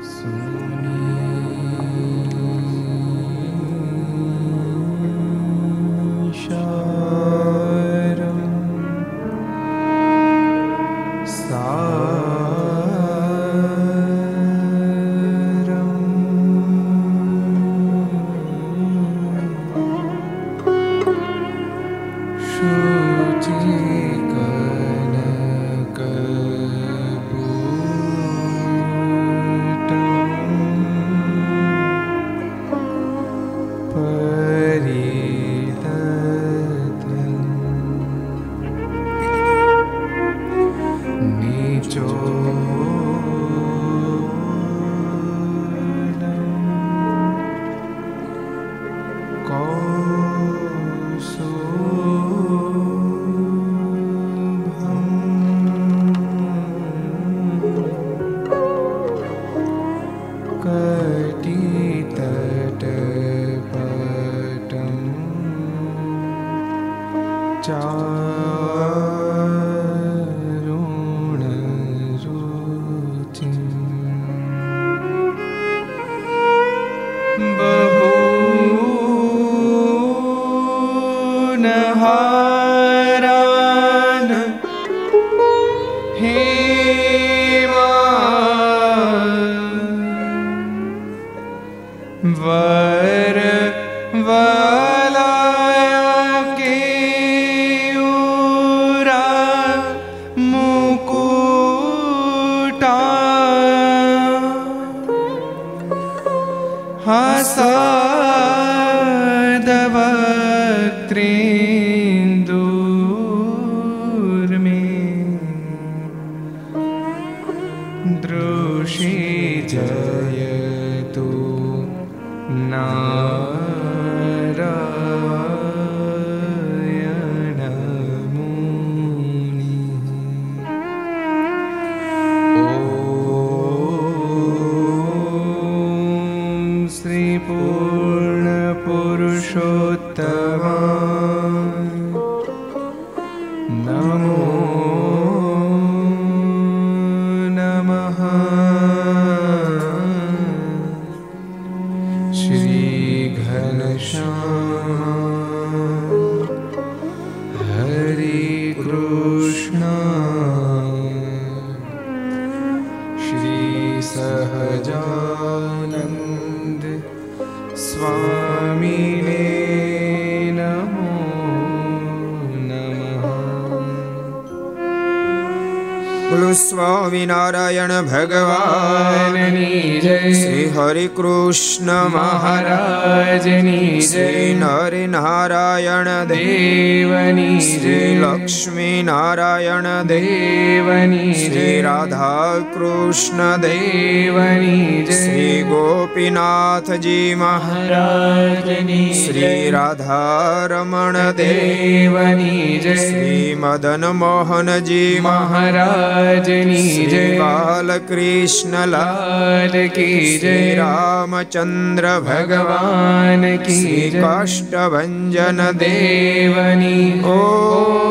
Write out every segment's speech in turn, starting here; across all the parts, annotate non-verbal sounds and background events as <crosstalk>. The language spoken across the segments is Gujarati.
So સ્વામિનારાયણ ભગવાનની જય શ્રી હરિ કૃષ્ણ મહારાજની શ્રી નરે નારાયણ દેવની શ્રી લક્ષ્મી નારાયણ દેવની શ્રી રાધા કૃષ્ણ દેવની શ્રી ગોપીનાથજી મહારાજની શ્રી રાધારમણ દેવની જય. શ્રી મદન મોહનજી મહારાજની જય. બાલકૃષ્ણ લાલ કી જય. રામચંદ્ર ભગવાન કી કાષ્ટભન દેવની. ઓ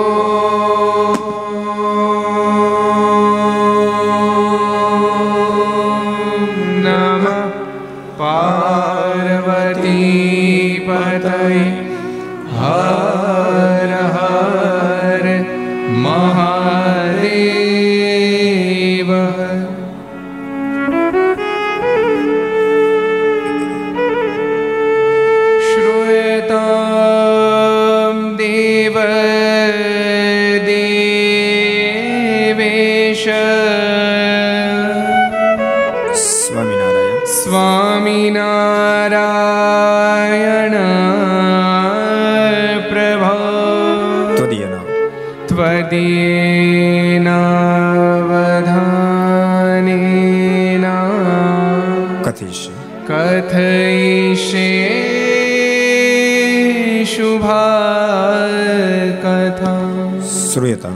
श्रूयतां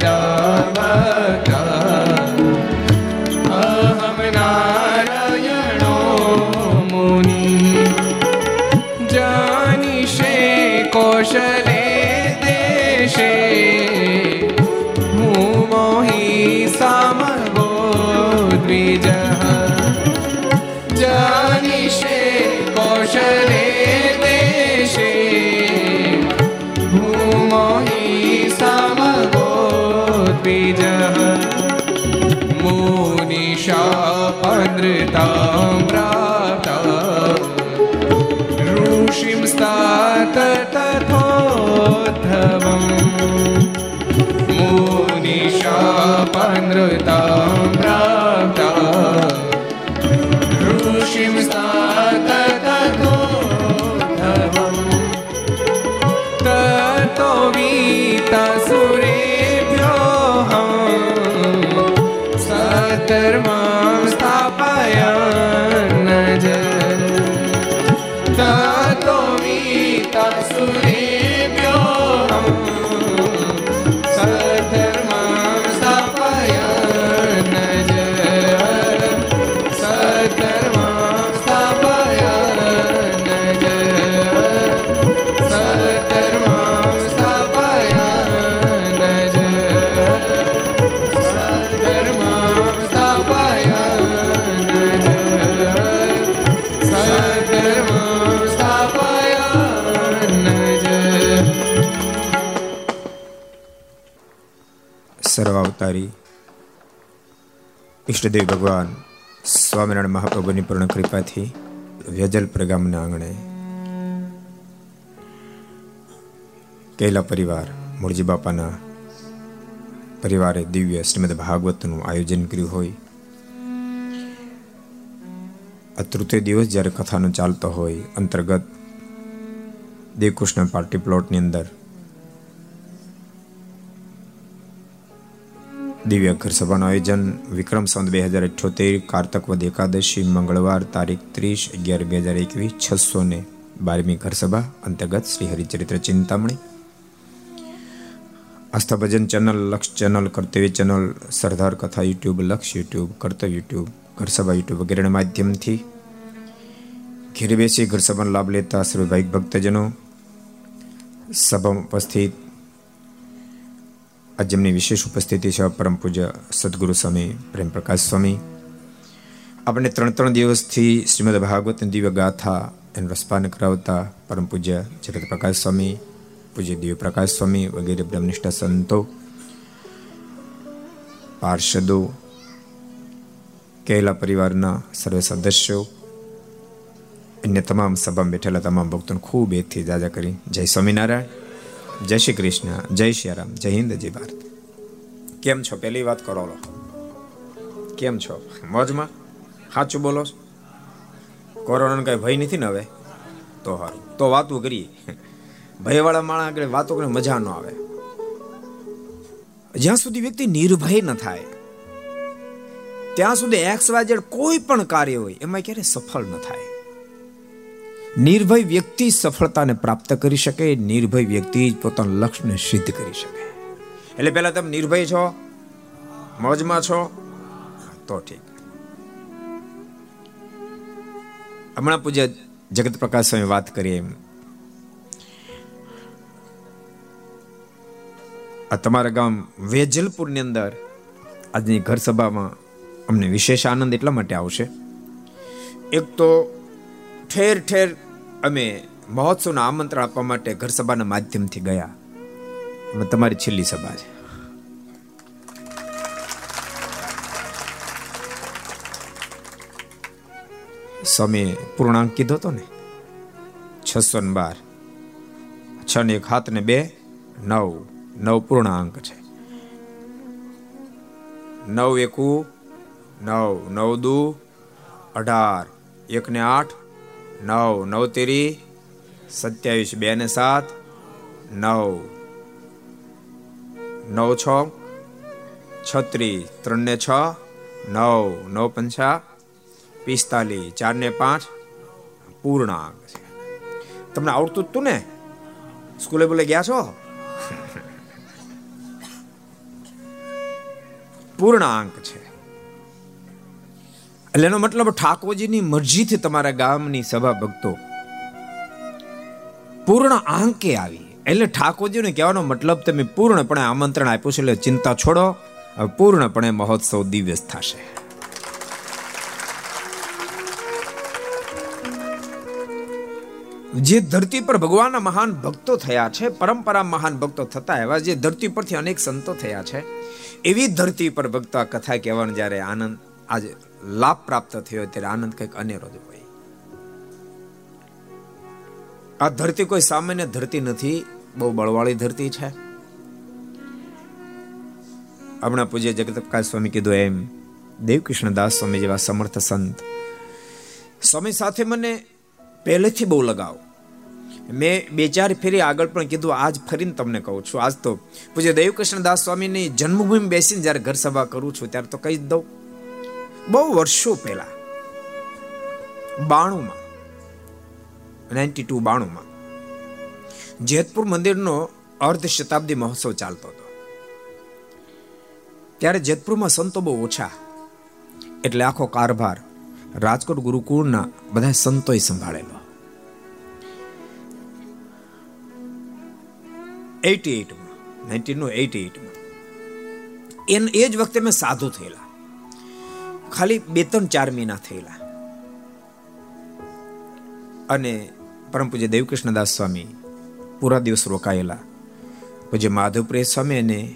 तदा स्तात तथोद्धवम् मुनिशापनृतां प्राप्ता ऋषिं स्तात तथोद्धवम् ततो वीतसुरेभ्योऽहम् सधर्मां स्थापयन् ज ततो वीतसुरेभ्योऽहम् સર્વાવતારી ઈષ્ટદેવ ભગવાન, સ્વામિનારાયણ મહાપ્રભુની પૂર્ણ કૃપાથી વ્યજલ પ્રગામના આંગણે કેલા પરિવાર મૂળજી બાપાના પરિવારે દિવ્ય શ્રીમદ ભાગવતનું આયોજન કર્યું હોય. આ તૃતીય દિવસ જ્યારે કથાનો ચાલતો હોય, અંતર્ગત દેવકૃષ્ણ પાર્ટી પ્લોટની અંદર દિવ્ય ઘર સભાનું આયોજન વિક્રમ સંત બે હજાર અઠ્યોતેર, કારતક વદ એકાદશી, મંગળવાર તારીખ ત્રીસ, અગિયાર બે હજાર એકવીસ, છસો ને બારમી ઘરસભા અંતર્ગત Shri Haricharitra Chintamani. Aastha Bhajan channel, Laksh channel, Kartavya channel, Sardar Katha YouTube, Laksh YouTube, કર્તવ્ય યુટ્યુબ ઘરસભા યુટ્યુબ વગેરેના માધ્યમથી ઘેર બેસી ઘરસભાનો લાભ લેતા સર્વે ભાઈક ભક્તજનો. સભામાં ઉપસ્થિત આજ જેમની વિશેષ ઉપસ્થિતિ છે, પરમ પૂજ્ય સદગુરુ સ્વામી પ્રેમ પ્રકાશ સ્વામી. આપણે ત્રણ ત્રણ દિવસથી શ્રીમદ ભાગવત દિવ્ય ગાથા એનું રસપાન કરાવતા પરમ પૂજ્ય જગત પ્રકાશ સ્વામી, પૂજ્ય દિવ્ય પ્રકાશ સ્વામી વગેરે બ્રહ્મનિષ્ઠ સંતો, પાર્ષદો કેલા પરિવારના સર્વે સદસ્યો, અન્ય તમામ સભામાં બેઠેલા તમામ ભક્તોને ખૂબ એકથી જાજા કરી. જય સ્વામિનારાયણ. જય શ્રી કૃષ્ણ, જય શ્રી રામ, જય હિન્દ, જય ભારત. કેમ છો? પહેલી વાત કરો લો. કેમ છો? મોજમાં? સાચું બોલો કોરોનાનો કઈ ભય નથી ને હવે? તો સારું તો વાતો કરીએ. ભયવાળા માણસ આગળ વાતો કરીને મજા ન આવે. જ્યાં સુધી વ્યક્તિ નિર્ભય ન થાય, ત્યાં સુધી એક્સ વાય કોઈ પણ કાર્ય હોય, એમાં ક્યારે સફળ ન થાય. નિર્ભય વ્યક્તિ સફળતાને પ્રાપ્ત કરી શકે, નિર્ભય વ્યક્તિ જ પોતાના લક્ષ્યને સિદ્ધ કરી શકે. એટલે પહેલા તમે નિર્ભય છો, મોજમાં છો, તો ઠીક. હમણાં પૂજ્ય જગત પ્રકાશ સ્વામી વાત કરીએ એમ. આ તમારા ગામ વેજલપુરની અંદર આજની ઘર સભામાં અમને વિશેષ આનંદ એટલા માટે આવશે. એક તો ઠેર ઠેર અમે મહોત્સવના આમંત્રણ આપવા માટે ઘર સભાના માધ્યમથી ગયા. તમારી છેલ્લી સભા છે. સ્વામી પૂર્ણાંક કીધો હતો ને? છસો ને બાર. છ ને એક હાથ ને બે, નવ. નવ પૂર્ણાંક છે. નવ એકુ, નવ. નવ દુ, અઢાર. એક ને આઠ નવ નવ તેરી સત્યાવીસ બે ને સાત, નવ. નવ છ છત્રીસ ત્રણ ને છ, નવ નવ પંચા, પિસ્તાલીસ ચાર ને પાંચ, પૂર્ણાંક. છે તમને આવડતું હતું ને? સ્કૂલે બોલે ગયા છો? પૂર્ણાંક છે. એટલે એનો મતલબ ઠાકોરજીની મરજીથી તમારા ગામની સભા ભક્તો પૂર્ણ આંકે આવી. એટલે ઠાકોરજીને કહેવાનો મતલબ તમે પૂર્ણપણે આમંત્રણ આપ્યું છે, એટલે ચિંતા છોડો પૂર્ણપણે મહોત્સવ દિવ્ય થશે. જે ધરતી પર ભગવાનના મહાન ભક્તો થયા છે, પરંપરા મહાન ભક્તો થતા એવા જે ધરતી પરથી અનેક સંતો થયા છે, એવી ધરતી પર ભક્તો આ કથા કહેવાનો જ્યારે આનંદ, આજે લાભ પ્રાપ્ત થયો ત્યારે આનંદ કંઈક અનેરો જ હોય. આ ધરતી કોઈ સામાન્ય ધરતી નથી, બહુ બળવાળી ધરતી છે. હમણાં પૂજ્ય જગતપ્રકાશ સ્વામી કીધું એમ દેવકૃષ્ણદાસ સ્વામી જેવા સમર્થ સંત, સ્વામી સાથે મને પહેલેથી બહુ લગાવ. મેં બે ચાર ફેરી આગળ પણ કીધું, આજ ફરીને તમને કહું છું. આજ તો પૂજ્ય દેવકૃષ્ણદાસ સ્વામીની જન્મભૂમિ બેસીને જ્યારે ઘર સભા કરું છું, ત્યારે તો કહી જ દઉં. બહુ વર્ષો પહેલા, બાણુંમાં, નાઇન્ટી ટુ બાણુંમાં, જેતપુર મંદિરનો અર્ધ શતાબ્દી મહોત્સવ ચાલતો હતો. ત્યારે જેતપુરમાં સંતો બહુ ઓછા, એટલે આખો કારભાર રાજકોટ ગુરુકુળના બધા સંતોએ સંભાળેલો. એટી એટમાં નાઇન્ટીન એટી એટમાં એ જ વખતે મેં સાધુ થયેલા. ખાલી બે ત્રણ ચાર મહિના થયેલા. અને પરમ પૂજ્ય દેવકૃષ્ણદાસ સ્વામી પૂરા દિવસ રોકાયેલા. પૂજ્ય માધવપ્રિય સ્વામી અને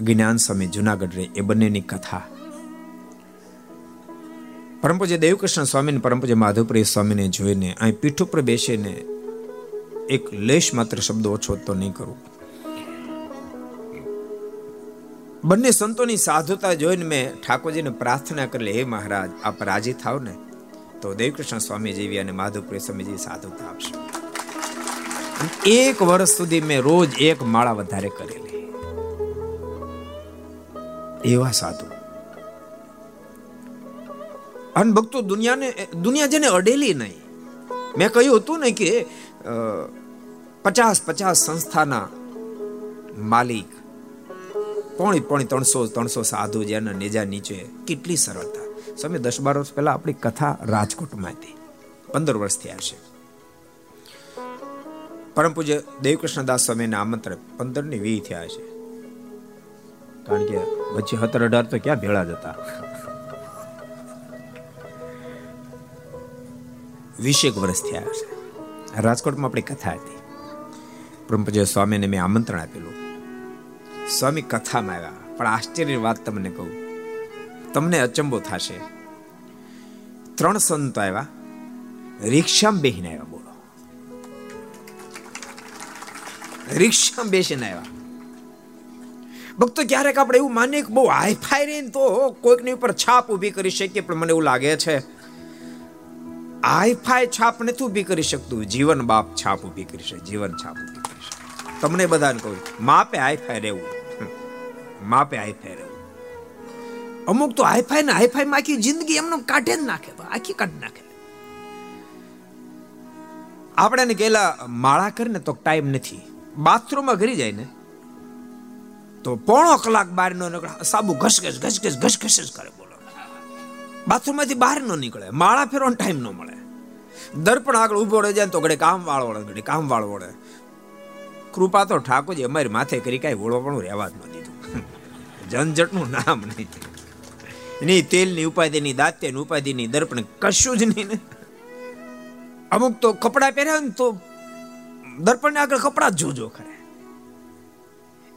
જ્ઞાન સ્વામી જુનાગઢ રે એ બંનેની કથા. પરમ પૂજ્ય દેવકૃષ્ણ સ્વામીને પરમ પૂજ્ય માધવપ્રિય સ્વામીને જોઈને અહીં પીઠ ઉપર બેસીને એક લેશ માત્ર શબ્દ ઓછો તો નહીં કરું. બંને સંતોની સાધુતા જોઈને મેં ઠાકોરજીને પ્રાર્થના કરી હે મહારાજ, આપ રાજી થાવ ને તો દેવકૃષ્ણ સ્વામી અને માધવપ્રિય સ્વામીજી સાધુતા આપશે. એક વર્ષ સુધી મેં રોજ એક માળા વધારે કરેલી એવા સાધુ. અન ભક્તો દુનિયાને, દુનિયા જેને અડેલી નહીં. મેં કહ્યું હતું ને કે પચાસ પચાસ સંસ્થાના માલિક પોણી પોણી ત્રણસો ત્રણસો સાધુ જેના નેજા નીચે કેટલી સરળતા. સમય દસ બાર વર્ષ પહેલા આપણી કથા રાજકોટમાં હતી. પંદર વર્ષ થયા છે. પરમ પૂજ્ય દેવકૃષ્ણદાસ સ્વામીને આમંત્રણ પંદરની વી થયા છે. કારણ કે વચ્ચે સત્તર અઢાર તો ક્યાં ભેળા જતા? વીસેક વર્ષ થયા છે. રાજકોટમાં આપણી કથા હતી. પરમ પૂજ્ય સ્વામીને મેં આમંત્રણ આપેલું. સ્વામી કથામાં આવ્યા. પણ આશ્ચર્યની વાત તમને કહું. તમને અચંબો થશે. ત્રણ સંતો આવ્યા. રિક્ષામાં બેસીને આવ્યા, બોલો. રિક્ષામાં બેસીને આવ્યા. ભક્તો, ક્યારેક આપણે એવું માનીએ કે બહુ હાઈફાઈ રહીને તો કોઈકની ઉપર છાપ ઊભી કરી શકીએ, પણ મને એવું લાગે છે, હાઈફાઈ છાપ નથી ઊભી કરી શકતું. જીવન બાપ છાપ ઊભી કરી શકે, જીવન છાપ તમને બધાને કહું માપે હાઈફાઈ રહેવું. માપે હાઈફાઈ રહેવું. અમુક તો હાઈફાઈ ને હાઈફાઈ માં આખી જિંદગી એમનો કાઢે જ નાખે આખી કાઢી નાખે. આપણે એને કહેલા, માળા કરીને તો ટાઈમ નથી. બાથરૂમમાં ઘરી જાય ને, તો પોણો કલાક બહાર નો નીકળે, સાબુ ઘસઘસ ઘસઘસ ઘસઘસ જ કરે બોલો. બાથરૂમમાંથી બહાર ન નીકળે, માળા ફેરવાનો ટાઈમ ન મળે. દર્પણ આગળ ઊભો રહી જાય તો ઘડે કામ વાળો વળે ઘડે કામ વાળો વળે. કૃપા તો ઠાકોરજી અમારી માથે કરી કાંઈ વળો પણ રહેવા જ ન દીધું. ઝંઝટનું નામ નહીં ની તેલની ઉપાધિની, દાંતેની ઉપાધિની, દર્પણ કશું જ નહીં ને. અમુક તો કપડા પહેર્યા ને તો દર્પણને આગળ કપડા જ જોજો ખરે.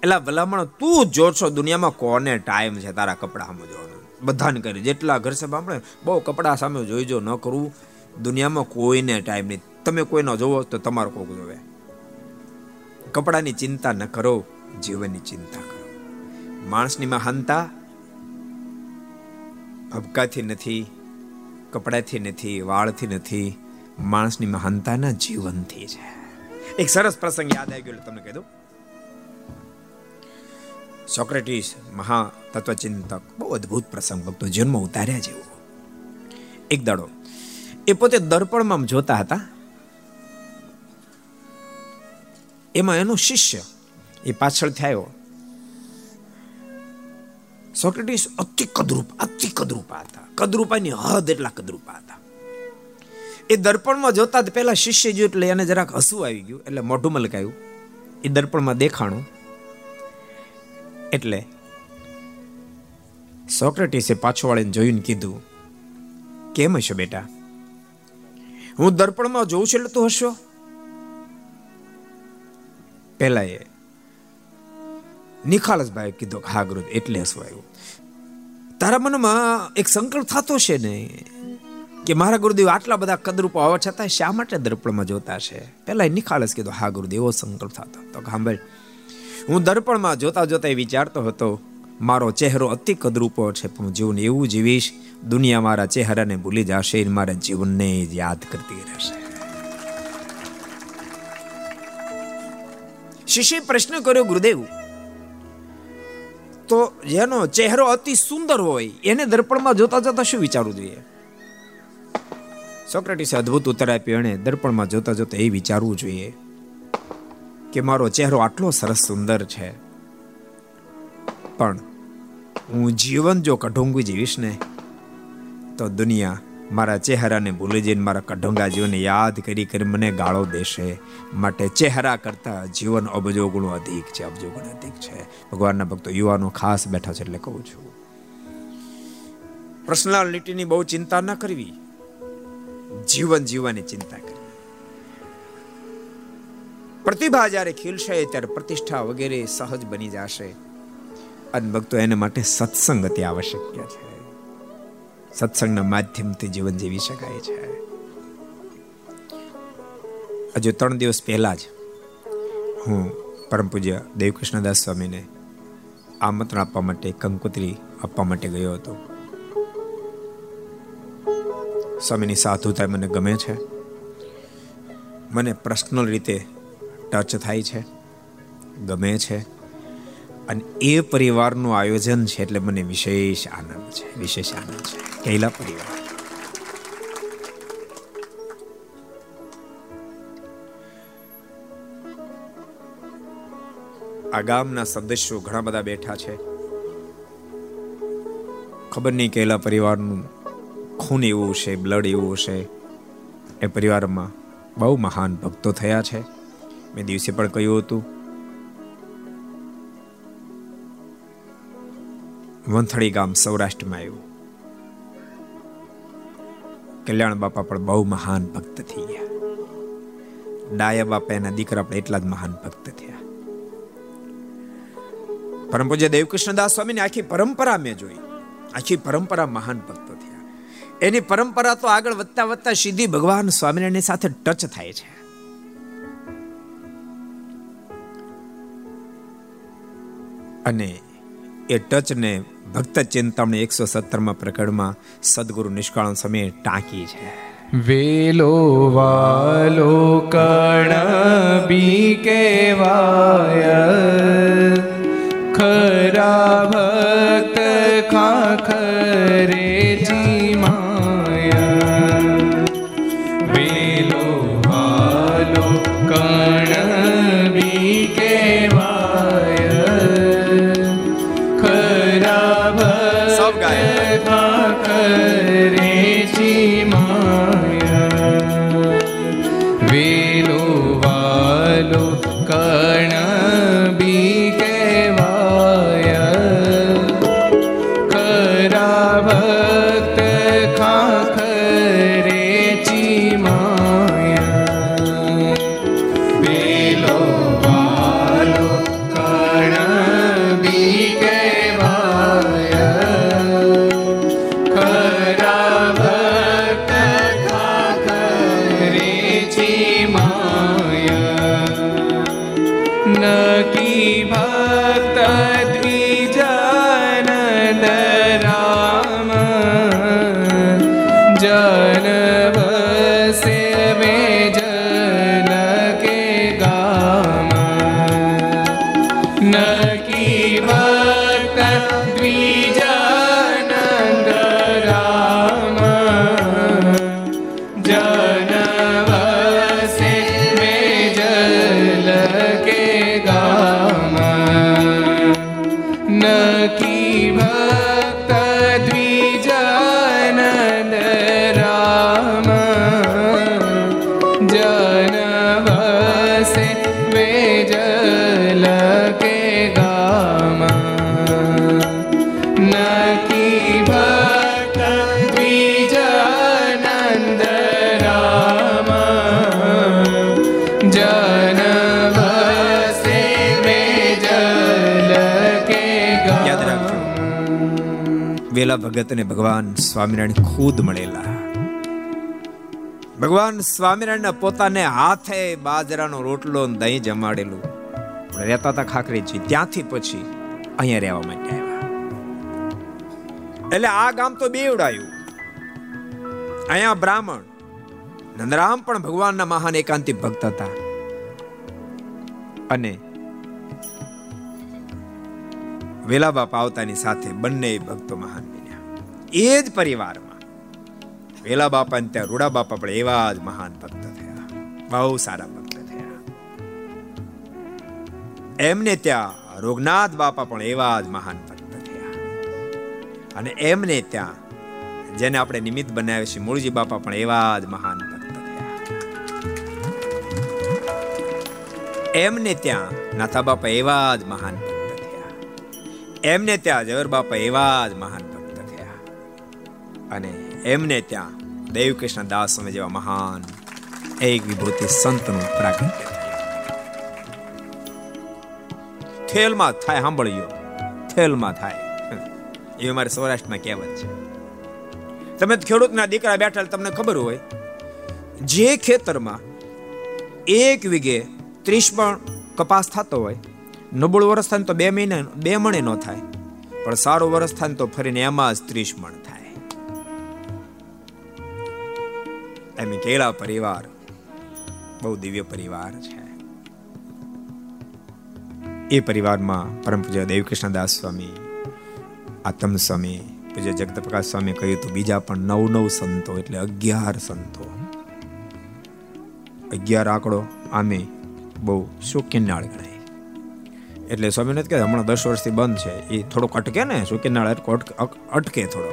એટલે ભલામણ, તું જોશો દુનિયામાં કોને ટાઈમ છે તારા કપડા સામે જોવાનો? બધાને કરી, જેટલા ઘર સભા આપણે બહુ કપડા સામે જોઈજો ન કરવું દુનિયામાં કોઈને ટાઈમ નહીં. તમે કોઈનો જોવો તો તમારો કોક જોવે. કપડાની ચિંતા ન કરો, જીવનની ચિંતા કરો. માણસની મહાનતા ભબકાથી નથી, કપડાથી નથી, વાળથી નથી, માણસની મહાનતાના જીવનથી છે. એક સરસ પ્રસંગ યાદ આવી ગયો તમને કહી દઉં. સોક્રેટિસ મહા તત્વચિંતક બહુ અદ્ભુત પ્રસંગ ભક્તો જન્મ ઉતાર્યા જેવો. એક દાડો, એ પોતે દર્પણમાં જોતા હતા એમાં એનો શિષ્ય એ પાછળ થયો. સોક્રેટિસ અતિ કદરૂપ, અતિ કદરૂપા હતા. કદરૂપાની હદ એટલા કદરૂપા હતા. એ દર્પણમાં જોતા પહેલા શિષ્ય જોયું એટલે એને જરાક હસવું આવી ગયું, એટલે મોઢું મલકાયું. એ દર્પણમાં દેખાણું. એટલે સોક્રેટિસે પાછો વાળીને જોઈને કીધું, કેમ હશો બેટા? હું દર્પણમાં જોઉં છું એટલે તું હશો? પેલા એ નિખાલસભાઈ કીધો હા ગુરુ, એટલે હસવું આવ્યું. તારા મનમાં એક સંકલ્પ થતો છે ને કે મારા ગુરુદેવ આટલા બધા કદરૂપો આવવા છતાં શા માટે દર્પણમાં જોતા છે? પેલા નિખાલસ કીધો, હા ગુરુદેવ એવો સંકલ્પ થતો તો સાંભળ હું દર્પણમાં જોતા જોતા વિચારતો હતો, મારો ચહેરો અતિ કદરૂપો છે, પણ જીવન એવું જીવીશ, દુનિયા મારા ચહેરાને ભૂલી જશે મારા જીવનને યાદ કરતી રહેશે. શિષ્ય પ્રશ્ન કર્યો, ગુરુદેવ, તો જેનો ચહેરો અતિ સુંદર હોય, એને દર્પણમાં જોતા જોતા શું વિચારવું જોઈએ? સોક્રેટિસે અદ્ભુત ઉત્તર આપ્યો એને દર્પણમાં જોતા જોતા એ વિચારવું જોઈએ કે મારો ચહેરો આટલો સરસ સુંદર છે. પણ હું જીવન જો કઢોંગું જીવીશ ને, તો દુનિયા મારા ચહેરાને ભૂલી જઈને મારા કઢોંગા જીવનને યાદ કરી કરી મને ગાળો દેશે. માટે ચહેરા કરતા જીવન અબજો ગુણો અધિક છે અબજો ગુણ અધિક છે. ભગવાનના ભક્તો, યુવાનો ખાસ બેઠા છે એટલે કહું છું. પર્સનાલિટીની બહુ ચિંતા ન કરવી. જીવન જીવવાની ચિંતા કરવી. પ્રતિભા જ્યારે ખીલશે ત્યારે પ્રતિષ્ઠા વગેરે સહજ બની જશે. અને ભક્તો એને માટે સત્સંગ અતિ આવશ્યક છે. સત્સંગના માધ્યમથી જીવન જીવી શકાય છે. હજુ ત્રણ દિવસ પહેલા જ હું પરમ પૂજ્ય દેવકૃષ્ણદાસ સ્વામીને આમંત્રણ આપવા માટે કંકોત્રી આપવા માટે ગયો હતો. સ્વામીની સાધુતા મને ગમે છે. મને પર્સનલ રીતે ટચ થાય છે, ગમે છે અને એ પરિવારનું આયોજન છે એટલે મને વિશેષ આનંદ છે, વિશેષ આનંદ છે. કૈલા પરિવાર આ ગામના સદસ્યો ઘણા બધા બેઠા છે. ખબર નહીં કેલા પરિવારનું ખૂન એવું છે બ્લડ એવું છે એ પરિવારમાં બહુ મહાન ભક્તો થયા છે. મેં દિવસે પણ કહ્યું હતું. વંથળી ગામ સૌરાષ્ટ્રમાં આવ્યું. કલ્યાણ બાપા પણ બહુ મહાન ભક્ત થઈ ગયા. ડાયા બાપા એના દીકરા પણ એટલા જ મહાન ભક્ત થયા. પરમ પૂજ્ય દેવકૃષ્ણદાસ સ્વામીની આખી પરંપરા મેં જોઈ. આખી પરંપરા મહાન ભક્તો થયા. એની પરંપરા તો આગળ વધતા વધતા સીધી ભગવાન સ્વામિનારાયણની સાથે ટચ થાય છે. અને એ ટચને ભક્ત ચિંતામણી એકસો સત્તરમાં પ્રકરણમાં સદગુરુ નિષ્કાળ સમયે ટાંકી છે. વેલો વાલો કણ બી કેવાય વેલા ભગતને ભગવાન સ્વામિનારાયણ ખુદ મળેલા. ભગવાન સ્વામિનારાયણના પોતાને હાથે બાજરાનો રોટલો દહીં જમાડેલું. રહેતા હતા ખાખરેજી ત્યાંથી પછી અહીંયા રહેવા માટે એટલે આ ગામ તો બેવડાયું. અહીંયા બ્રાહ્મણ, નંદરામ પણ ભગવાનના મહાન એકાંતિક ભક્ત હતા. અને વેલા બાપ આવતાની સાથે બંને ભક્તો મહાન એ જ પરિવારમાં. વેલા બાપા ને ત્યાં રૂડા બાપા પણ એવા જ મહાન ભક્ત થયા. બહુ સારા ભક્ત થયા. એમને ત્યાં રોગનાથ બાપા પણ એવા જ મહાન ભક્ત થયા. અને એમને ત્યાં જેને આપણે નિમિત્ત બનાવ્યા છે મૂળજી બાપા પણ એવા જ મહાન ભક્ત એમને ત્યાં નાથા બાપા એવા જ મહાન ભક્ત થયા. એમને ત્યાં જવર બાપા એવા જ મહાન અને એમને ત્યાં દેવકૃષ્ણ દાસ સ્વામી જેવા મહાન એક વિભૂતિ સંતનું પ્રાગટ્ય થેલમાં થાય સાંભળ્યો થેલમાં થાય. એ અમારે સૌરાષ્ટ્રમાં કહેવત છે. તમે ખેડૂતના દીકરા બેઠા તમને ખબર હોય, જે ખેતરમાં એક વીઘે ત્રીસ પણ કપાસ થતો હોય, નબળું વરસ થાય તો બે મહિને, બે મણે ન થાય, પણ સારું વરસ થાય તો ફરીને એમાં જ ત્રીસ મણ થાય એમ કેળા પરિવાર બહુ દિવ્ય પરિવાર છે. એ પરિવારમાં પરમ પૂજ્ય દેવકૃષ્ણદાસ સ્વામી, આતમ સ્વામી, પૂજ્ય જગત પ્રકાશ સ્વામી કહ્યું તો બીજા પણ નવ નવ સંતો એટલે અગિયાર સંતો. અગિયાર આંકડો આમે બહુ શોકીનાળ ગણાય. એટલે સ્વામી નથી કે હમણાં દસ વર્ષથી બંધ છે, એ થોડોક અટકે ને શોકીનાળ અટકે થોડો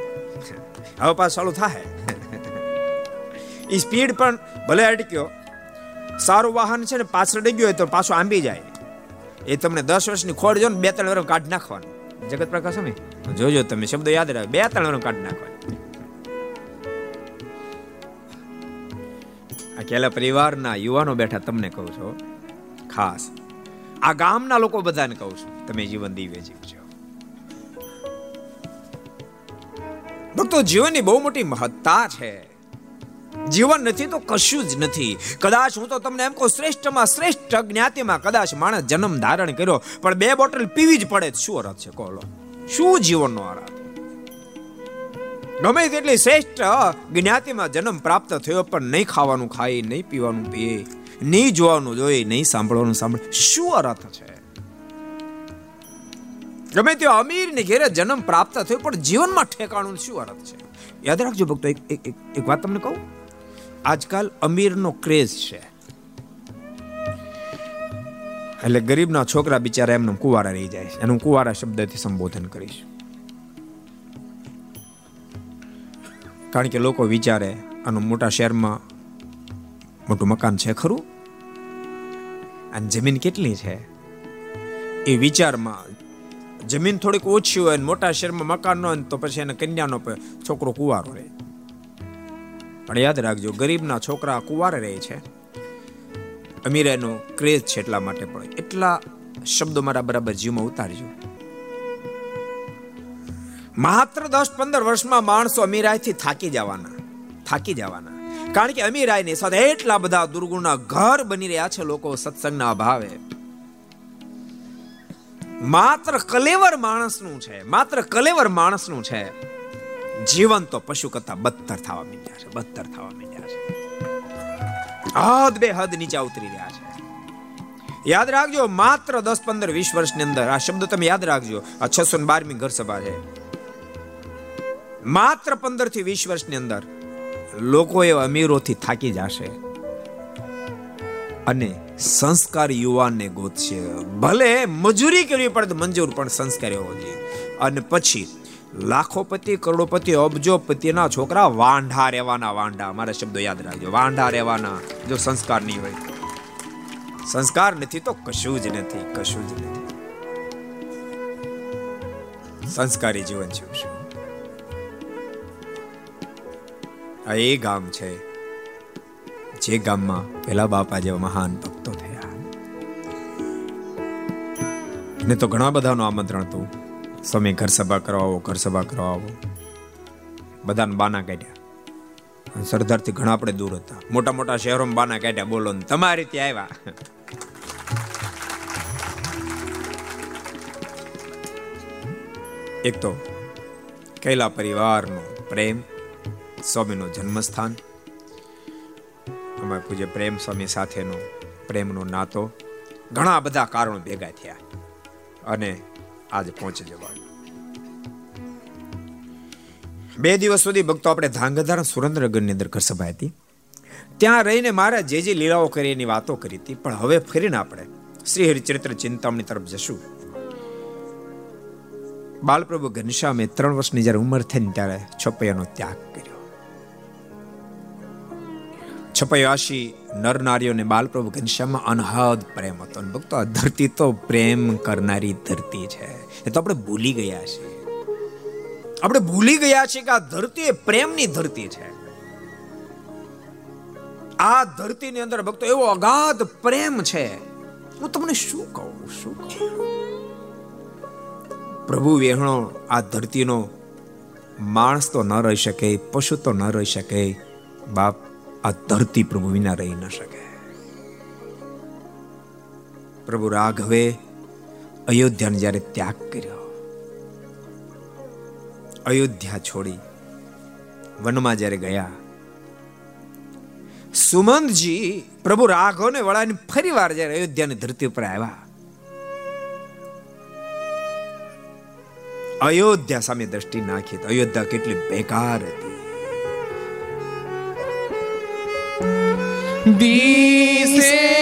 હવે પાછું ચાલુ થાય. એ સ્પીડ પણ ભલે અટક્યો, સારું વાહન છે ને પાછળ ડગ્યું હોય તો પાછું આંબી જાય. એ તમને દસ વર્ષની ખોડ જો ને બે ત્રણ વર્ષ કાઢી નાખવાનું. જગત પ્રકાશ અમે જોજો તમે શબ્દો યાદ રાખો બે ત્રણ વર્ષ કાઢી નાખવાનું. અકેલા પરિવારના યુવાનો બેઠા તમને કહું છું, ખાસ. આ ગામના લોકો બધાને કહું છું, તમે જીવન દિવ્ય જીવજો. ભક્તો, જીવનની બહુ મોટી મહત્તા છે. જીવન નથી તો કશું જ નથી. કદાચ હું તો તમને એમ કહું, શ્રેષ્ઠમાં શ્રેષ્ઠ જ્ઞાતિમાં કદાચ માણસ જન્મ ધારણ કર્યો, પણ બે બોટલ પીવી જ પડે શું અર્થ છે? કોલો શું જીવનનો અર્થ ગમે તેટલી શ્રેષ્ઠ જ્ઞાતિમાં જન્મ પ્રાપ્ત થયો, પણ નહીં ખાવાનું ખાય, નહીં પીવાનું પીએ, નહીં જોવાનું જોઈએ નહીં સાંભળવાનું સાંભળે, શું અર્થ છે? ગમે તે અમીર ને ઘેરે જન્મ પ્રાપ્ત થયો, પણ જીવનમાં ઠેકાણું શું અર્થ છે? યાદ રાખજો ભક્તો એક એક વાત તમને કહું? આજકાલ અમીરનો ક્રેઝ છે. એટલે ગરીબના છોકરા બિચારા એમને કુવારા રહી જાય છે. એનું કુવારા શબ્દથી સંબોધન કરીશ. કારણ કે લોકો વિચારે, આનું મોટા શહેરમાં મોટું મકાન છે ખરું? અને જમીન કેટલી છે? એ વિચારમાં જમીન થોડીક ઓછી હોય મોટા શહેરમાં મકાન ન હોય તો પછી એને કન્યાનો છોકરો કુવારો રહે. પણ યાદ રાખજો, ગરીબના છોકરા કુવારે રહે છે. અમીર ક્રેઝ છે એટલા માટે પણ. એટલા શબ્દો મારા બરાબર જીવમાં ઉતારજો. માત્ર દસ પંદર વર્ષમાં માણસો અમીરાયથી થાકી જવાના. થાકી જવાના. કારણ કે અમીરાયની સાથે એટલા બધા દુર્ગુણના ઘર બની રહ્યા છે લોકો સત્સંગના અભાવે. માત્ર કલેવર માણસનું છે. માત્ર કલેવર માણસનું છે. જીવન તો પશુ કરતા બદતર થવા માંડ્યા છે, બદતર થવા માંડ્યા છે. હદ બે હદ નીચે ઉતરી રહ્યા છે. યાદ રાખજો, માત્ર દસ પંદર વીસ વર્ષની અંદર આ શબ્દ તમે યાદ રાખજો, આ છસો ને બારમી ઘર સભા છે. માત્ર પંદરથી વીસ વર્ષની અંદર લોકો એ અમીરોથી થાકી જશે અને સંસ્કાર યુવાનને ગોતશે. ભલે મજૂરી કરવી પડે મંજૂર, પણ સંસ્કાર હોવો જોઈએ. અને પછી લાખોપતિ, કરોડોપતિ, અબજોપતિના છોકરા વાંઢા રહેવાના, વાંઢા. મારા શબ્દો યાદ રાખજો. વાંઢા રહેવાના, જો સંસ્કાર નહીં હોય. સંસ્કાર નથી તો કશું જ નથી, કશું જ નથી. સંસ્કારી જીવન જીવશું આ એ ગામ છે, જે ગામમાં પેલા બાપા જેવા મહાન ભક્તો થયા. ને તો ઘણા બધાનું આમંત્રણ હતું. સ્વામી ઘર સભા કરાવો ઘર સભા કરાવો બધાને બાના કાઢ્યા. સરદારથી ઘણા આપણે દૂર હતા. મોટા મોટા શહેરોમાં બાના કાઢ્યા, બોલો ને, તમારી ત્યાં આવ્યા. એક તો કૈલા પરિવારનો પ્રેમ, સ્વામીનો જન્મસ્થાન, અમારા પૂજ્ય પ્રેમ સ્વામી સાથેનો પ્રેમનો નાતો, ઘણા બધા કારણો ભેગા થયા. અને આજે પહોંચી જવાનું બે દિવસ સુધી ભક્તો આપણે ધાંગધ્રા સુરેન્દ્રનગરની અંદર ઘર સભા હતી. ત્યાં રહીને મારા જે જે લીલાઓ કરી એની વાતો કરી હતી. પણ હવે ફરીને આપણે શ્રી હરિચરિત્ર ચિંતામણી તરફ જશું. બાલપ્રભુ ઘનશ્યામે ત્રણ વર્ષની જયારે ઉંમર થઈ ને ત્યારે છપૈયાનો ત્યાગ કર્યો. છપૈયાશી નર નારીઓને બાલપ્રભુ ઘનશ્યામમાં અનહદ પ્રેમ હતો. ભક્તો આ ધરતી તો પ્રેમ કરનારી ધરતી છે. એ તો આપણે ભૂલી ગયા છીએ. આપણે ભૂલી ગયા છીએ કે આ ધરતી એ પ્રેમની ધરતી છે. આ ધરતીની અંદર ભક્તો, એવો અગાધ પ્રેમ છે. હું તમને શું કહું? શું કહું? પ્રભુ વેહણો, આ ધરતીનો માણસ તો ન રહી શકે, પશુ તો ન રહી શકે, બાપ આ ધરતી પ્રભુ વિના રહી ન શકે. પ્રભુ રાઘવે અયોધ્યાને જ્યારે ત્યાગ કર્યો, અયોધ્યા છોડી વનમાં જ્યારે ગયા, સુમંતજી પ્રભુ રાઘવને વળાને ફરી વાર જ્યારે અયોધ્યાની ધરતી ઉપર આવ્યા, અયોધ્યા સામે દ્રષ્ટિ નાખી તો અયોધ્યા કેટલી બેકાર હતી. દિશે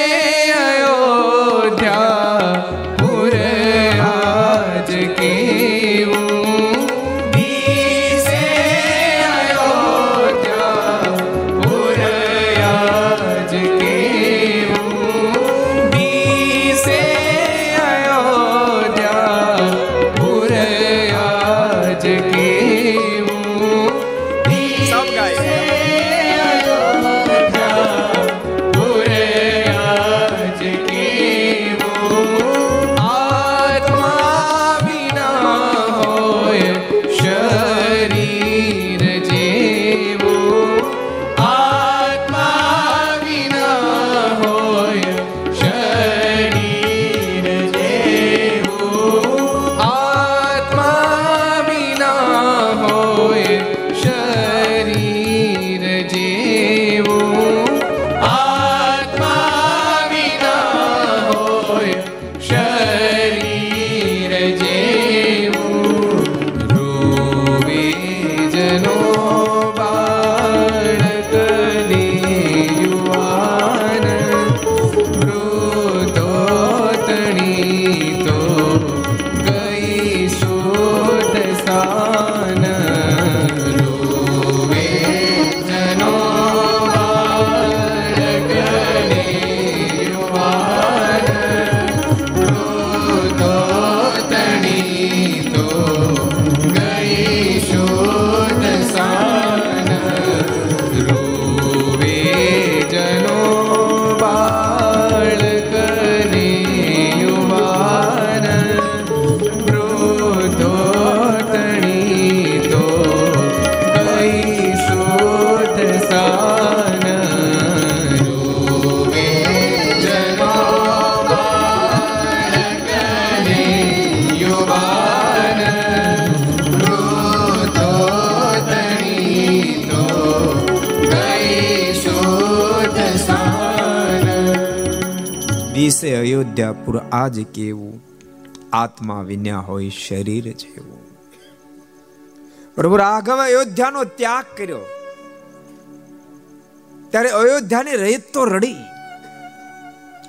આજ કેવું? આત્મા વિના હોય શરીર જેવું. પ્રભુ રાઘવ અયોધ્યાનો ત્યાગ કર્યો. ત્યારે અયોધ્યાની રહીત તો રડી.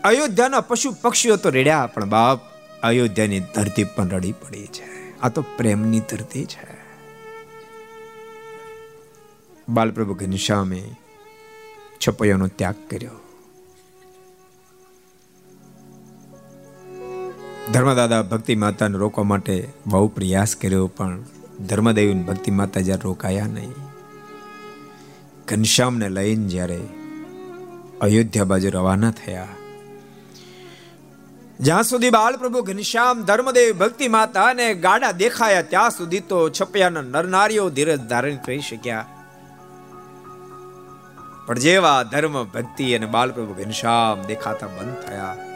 અયોધ્યાના પશુ પક્ષીઓ તો રેડ્યા, પણ બાપ, અયોધ્યાની ધરતી પણ રડી પડી છે. આ તો પ્રેમની ધરતી છે. બાલપ્રભુ ઘનશ્યામે છપૈયાનો ત્યાગ કર્યો. ધર્મદાદા ભક્તિ માતાને રોકવા માટે બહુ પ્રયાસ કર્યો, પણ ધર્મદેવી ભક્તિ માતા જ્યારે રોકાયા નહીં. ઘનશ્યામને લઈને જ્યારે અયોધ્યા બાજુ રવાના થયા. જ્યાં સુધી બાળપ્રભુ ઘનશ્યામ ધર્મદેવ ભક્તિ માતા અને ગાડા દેખાયા, ત્યાં સુધી તો છપૈયાના નરનારીઓ ધીરજ ધારણ કરી શક્યા. પણ જેવા ધર્મ, ભક્તિ અને બાળપ્રભુ ઘનશ્યામ દેખાતા બંધ થયા.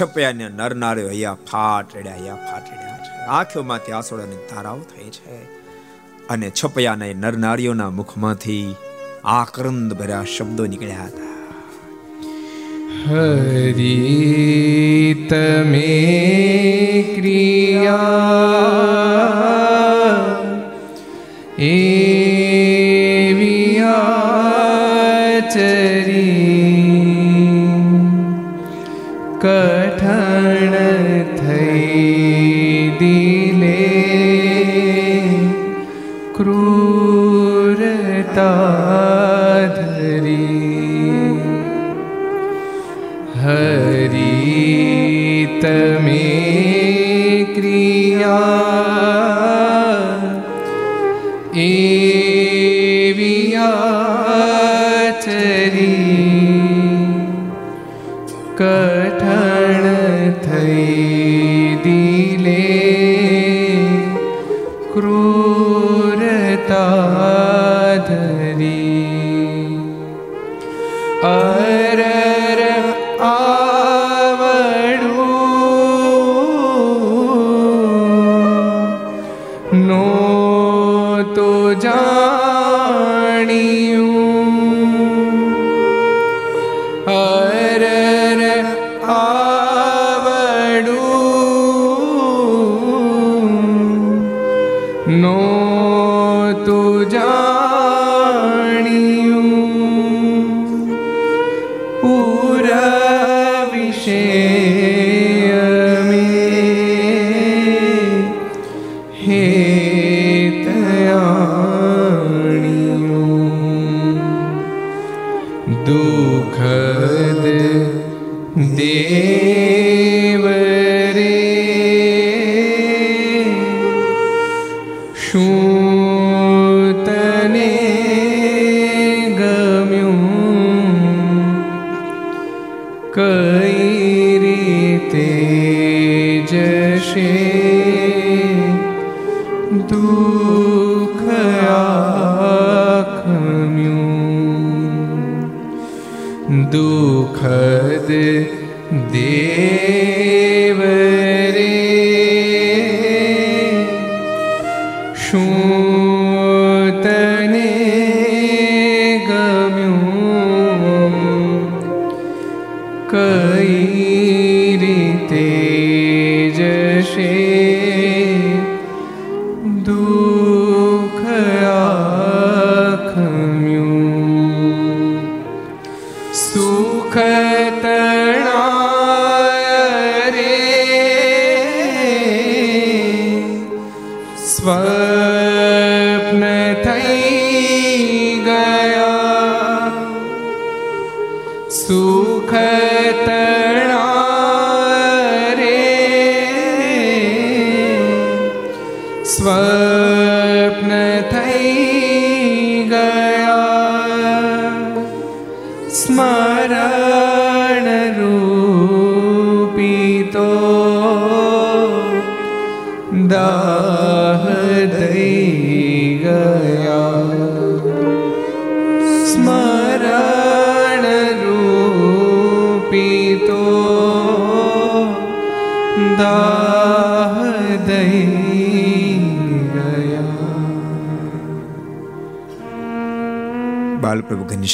છપ્યાને નરનારીઓ અહીંયા ફાટડ્યા ફાટડ્યા અહીંયા ફાટડ્યા છે. આંખોમાંથી આસોડાની ધારાઓ થઈ છે. અને છપયાના નરનારીઓના મુખમાંથી આક્રંદ ભર્યા શબ્દો નીકળ્યા હતા. હરી તમે ક્રિયા એવી ચરી કઠણ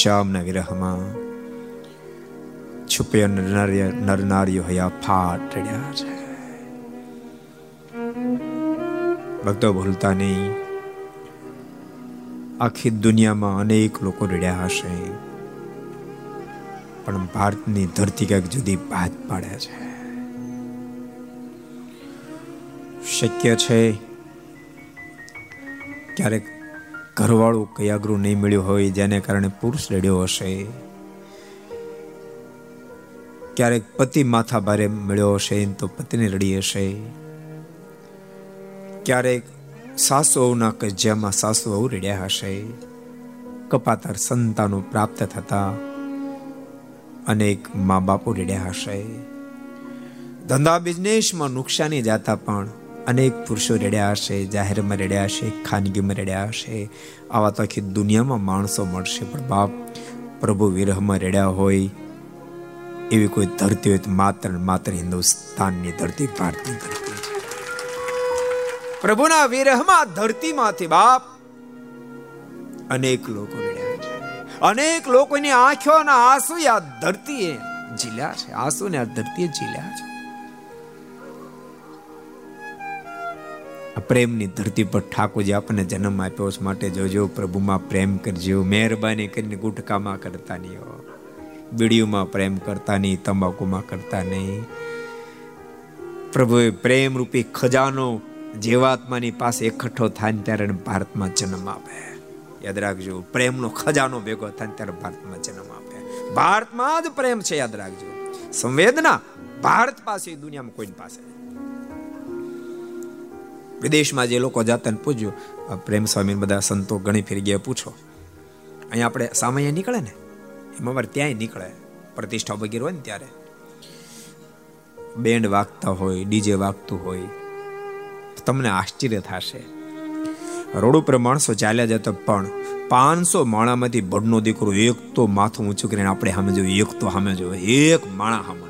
ઘનશ્યામના વિરહમાં છુપે નરનારીઓ હયા ફાટ રડ્યા છે ભક્તો ભૂલતા નહીં આખી દુનિયામાં અનેક લોકો રડ્યા હશે. પણ ભારતની ધરતી કંઈક જુદી ભાત પાડે છે. શક્ય છે, ક્યારેક ઘરવાળું કયાગરું નહીં મળ્યું હોય, જેને કારણે પુરુષ રડ્યો હશે. ક્યારેક પતિ માથા ભારે મળ્યો હશે, તો પત્ની રડી હશે. ક્યારેક સાસુઓના કજિયામાં સાસુ રડ્યા હશે. કપાતર સંતાનો પ્રાપ્ત થતા અનેક મા બાપો રડ્યા હશે. ધંધા બિઝનેસમાં નુકસાની જાતા પણ અનેક પુરુષો રેડ્યા હશે, જાહેરમાં રડ્યા હશે, ખાનગીમાં રેડ્યા હશે. આવા તો આખી દુનિયામાં માણસો મળશે, પણ બાપ, પ્રભુ વિરહમાં રડ્યા હોય, એવી કોઈ ધરતી હોય તો માત્ર માત્ર હિન્દુસ્તાનની ધરતી ભારતની ધરતી પ્રભુના વિરહમાં ધરતીમાંથી બાપ, અનેક લોકો રેડ્યા છે. અનેક લોકોની આંખોના આંસુ આ ધરતીએ ઝીલ્યા છે આંસુ ને આ ધરતીએ ઝીલ્યા છે. પ્રેમની ધરતી પર ઠાકોરજી આપણને જન્મ આપ્યો છે માટે જોજો, પ્રભુમાં પ્રેમ કરજો, મહેરબાની કરીને ગુટકામાં કરતા નહીં હો. બીડીઓમાં પ્રેમ કરતા નહીં, તંબાકુમાં કરતા નહીં. પ્રભુએ પ્રેમ રૂપી ખજાનો જીવાત્માની પાસે એકઠો થાય ત્યારે ભારતમાં જન્મ આપે. યાદ રાખજો, પ્રેમનો ખજાનો ભેગો થાય ત્યારે ભારતમાં જન્મ આપે. ભારતમાં જ પ્રેમ છે, યાદ રાખજો. સંવેદના ભારત પાસે, દુનિયામાં કોઈ પાસે વિદેશમાં જે લોકો જાતા પૂજ્યું પ્રેમ સ્વામી બધા સંતો ઘણી ફેરી ગયા, પૂછો. અહીંયા આપણે સામાન્ય નીકળે ને? એમાં અમારે ત્યાંય નીકળે. પ્રતિષ્ઠા વગેરે હોય ને ત્યારે. બેન્ડ વાગતા હોય, ડીજે વાગતું હોય તમને આશ્ચર્ય થશે. રોડ ઉપર માણસો ચાલ્યા જતા પણ પાંચસો માણામાંથી બડનો દીકરો એક તો માથું ઊંચું કરીને આપણે સામે જોયું, એક તો સામે જોયું, એક માણા સામે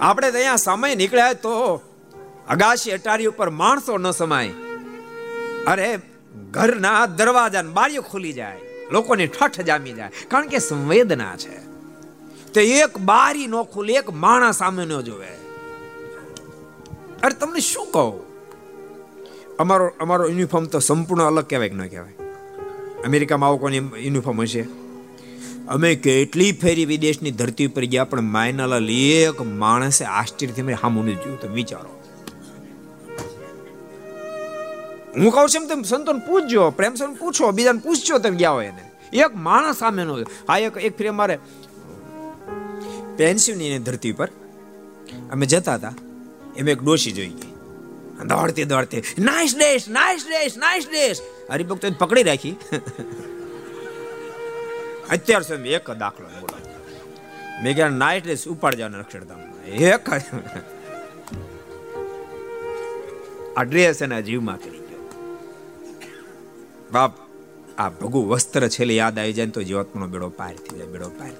આપણે ત્યાં સમય નીકળ્યા તો અગાશી અટારી ઉપર માણસો ન સમાય. અરે, ઘરના દરવાજા બારીઓ ખુલી જાય, લોકોને ઠઠ જામી જાય, કારણ કે સંવેદના છે. તો એક બારી નો ખુલે, એક માણસ સામે ન જોવે. અરે, તમને શું કહો? અમારો અમારો યુનિફોર્મ તો સંપૂર્ણ અલગ કહેવાય કે ન કહેવાય? અમેરિકામાં આવો કોની યુનિફોર્મ હશે? અમે કેટલી ફેરી વિદેશની ધરતી ઉપર ગયા, પણ માયનાલાલ એક માણસે આશ્ચર્યથી મેં સામું જોયું. તો વિચારો. હું કહું છું તમે સંતોન પૂછજો પ્રેમ પૂછો, બીજાને પૂછજો તમે ગયા હોય એને. એક માણસ સામે નો આ એક એક ફરી અમારે પેન્સિલની ધરતી પર અમે જતા હતા. એમ એક ડોશી જોઈ ગઈ. દોડતી દોડતી નાઇસ ડેશ નાઇસ ડેશ નાઇસ ડેશ હરિભક્તો પકડી રાખી. અત્યાર સુધી એક દાખલો બોલો. મેં કહ્યા નાઇટ ડેશ ઉપાડ જવાના અક્ષરધામ એક આ ડ્રેસ એના જીવમાં બાપ, આ ભગુ વસ્ત્ર છેલ્લે યાદ આવી જાય તો જીવાત્માનો બેડો પાર થઈ જાય, બેડો પાર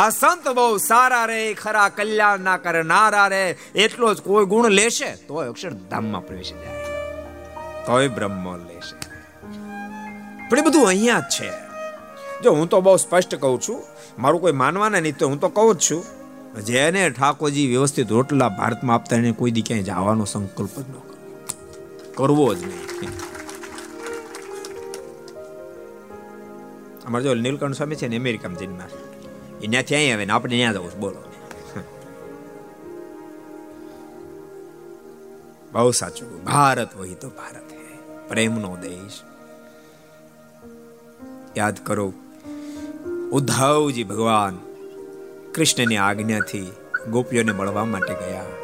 આ સંત બહુ સારા રે, ખરા કલ્યાણ ના કરે, નારા રે, એટલો જ કોઈ ગુણ લેશે તો અક્ષરધામમાં પ્રવેશી જાય. તોય બ્રહ્મ લેશે. પણ એ બધું અહીંયા જ છે. જો હું તો બહુ સ્પષ્ટ કહું છું, મારું કોઈ માનવાના નહીં તો હું તો કહું જ છું, જેને ઠાકોરજી વ્યવસ્થિત રોટલા ભારતમાં આપતા એને કોઈ દી ક્યાંય જવાનો સંકલ્પ જ ન કરવો જ નહીં. અમારે જો નીલકંઠ સ્વામી છે ને, અમેરિકામાં જન્મ્યા એ ત્યાંથી અહીં આવે ને, આપણે ત્યાં જવું બોલો. બહુ સાચું ભારત વહી તો ભારત હે, પ્રેમનો દેશ. યાદ કરો, ઉદ્ધવજી ભગવાન કૃષ્ણની આજ્ઞાથી ગોપીઓને મળવા માટે ગયા.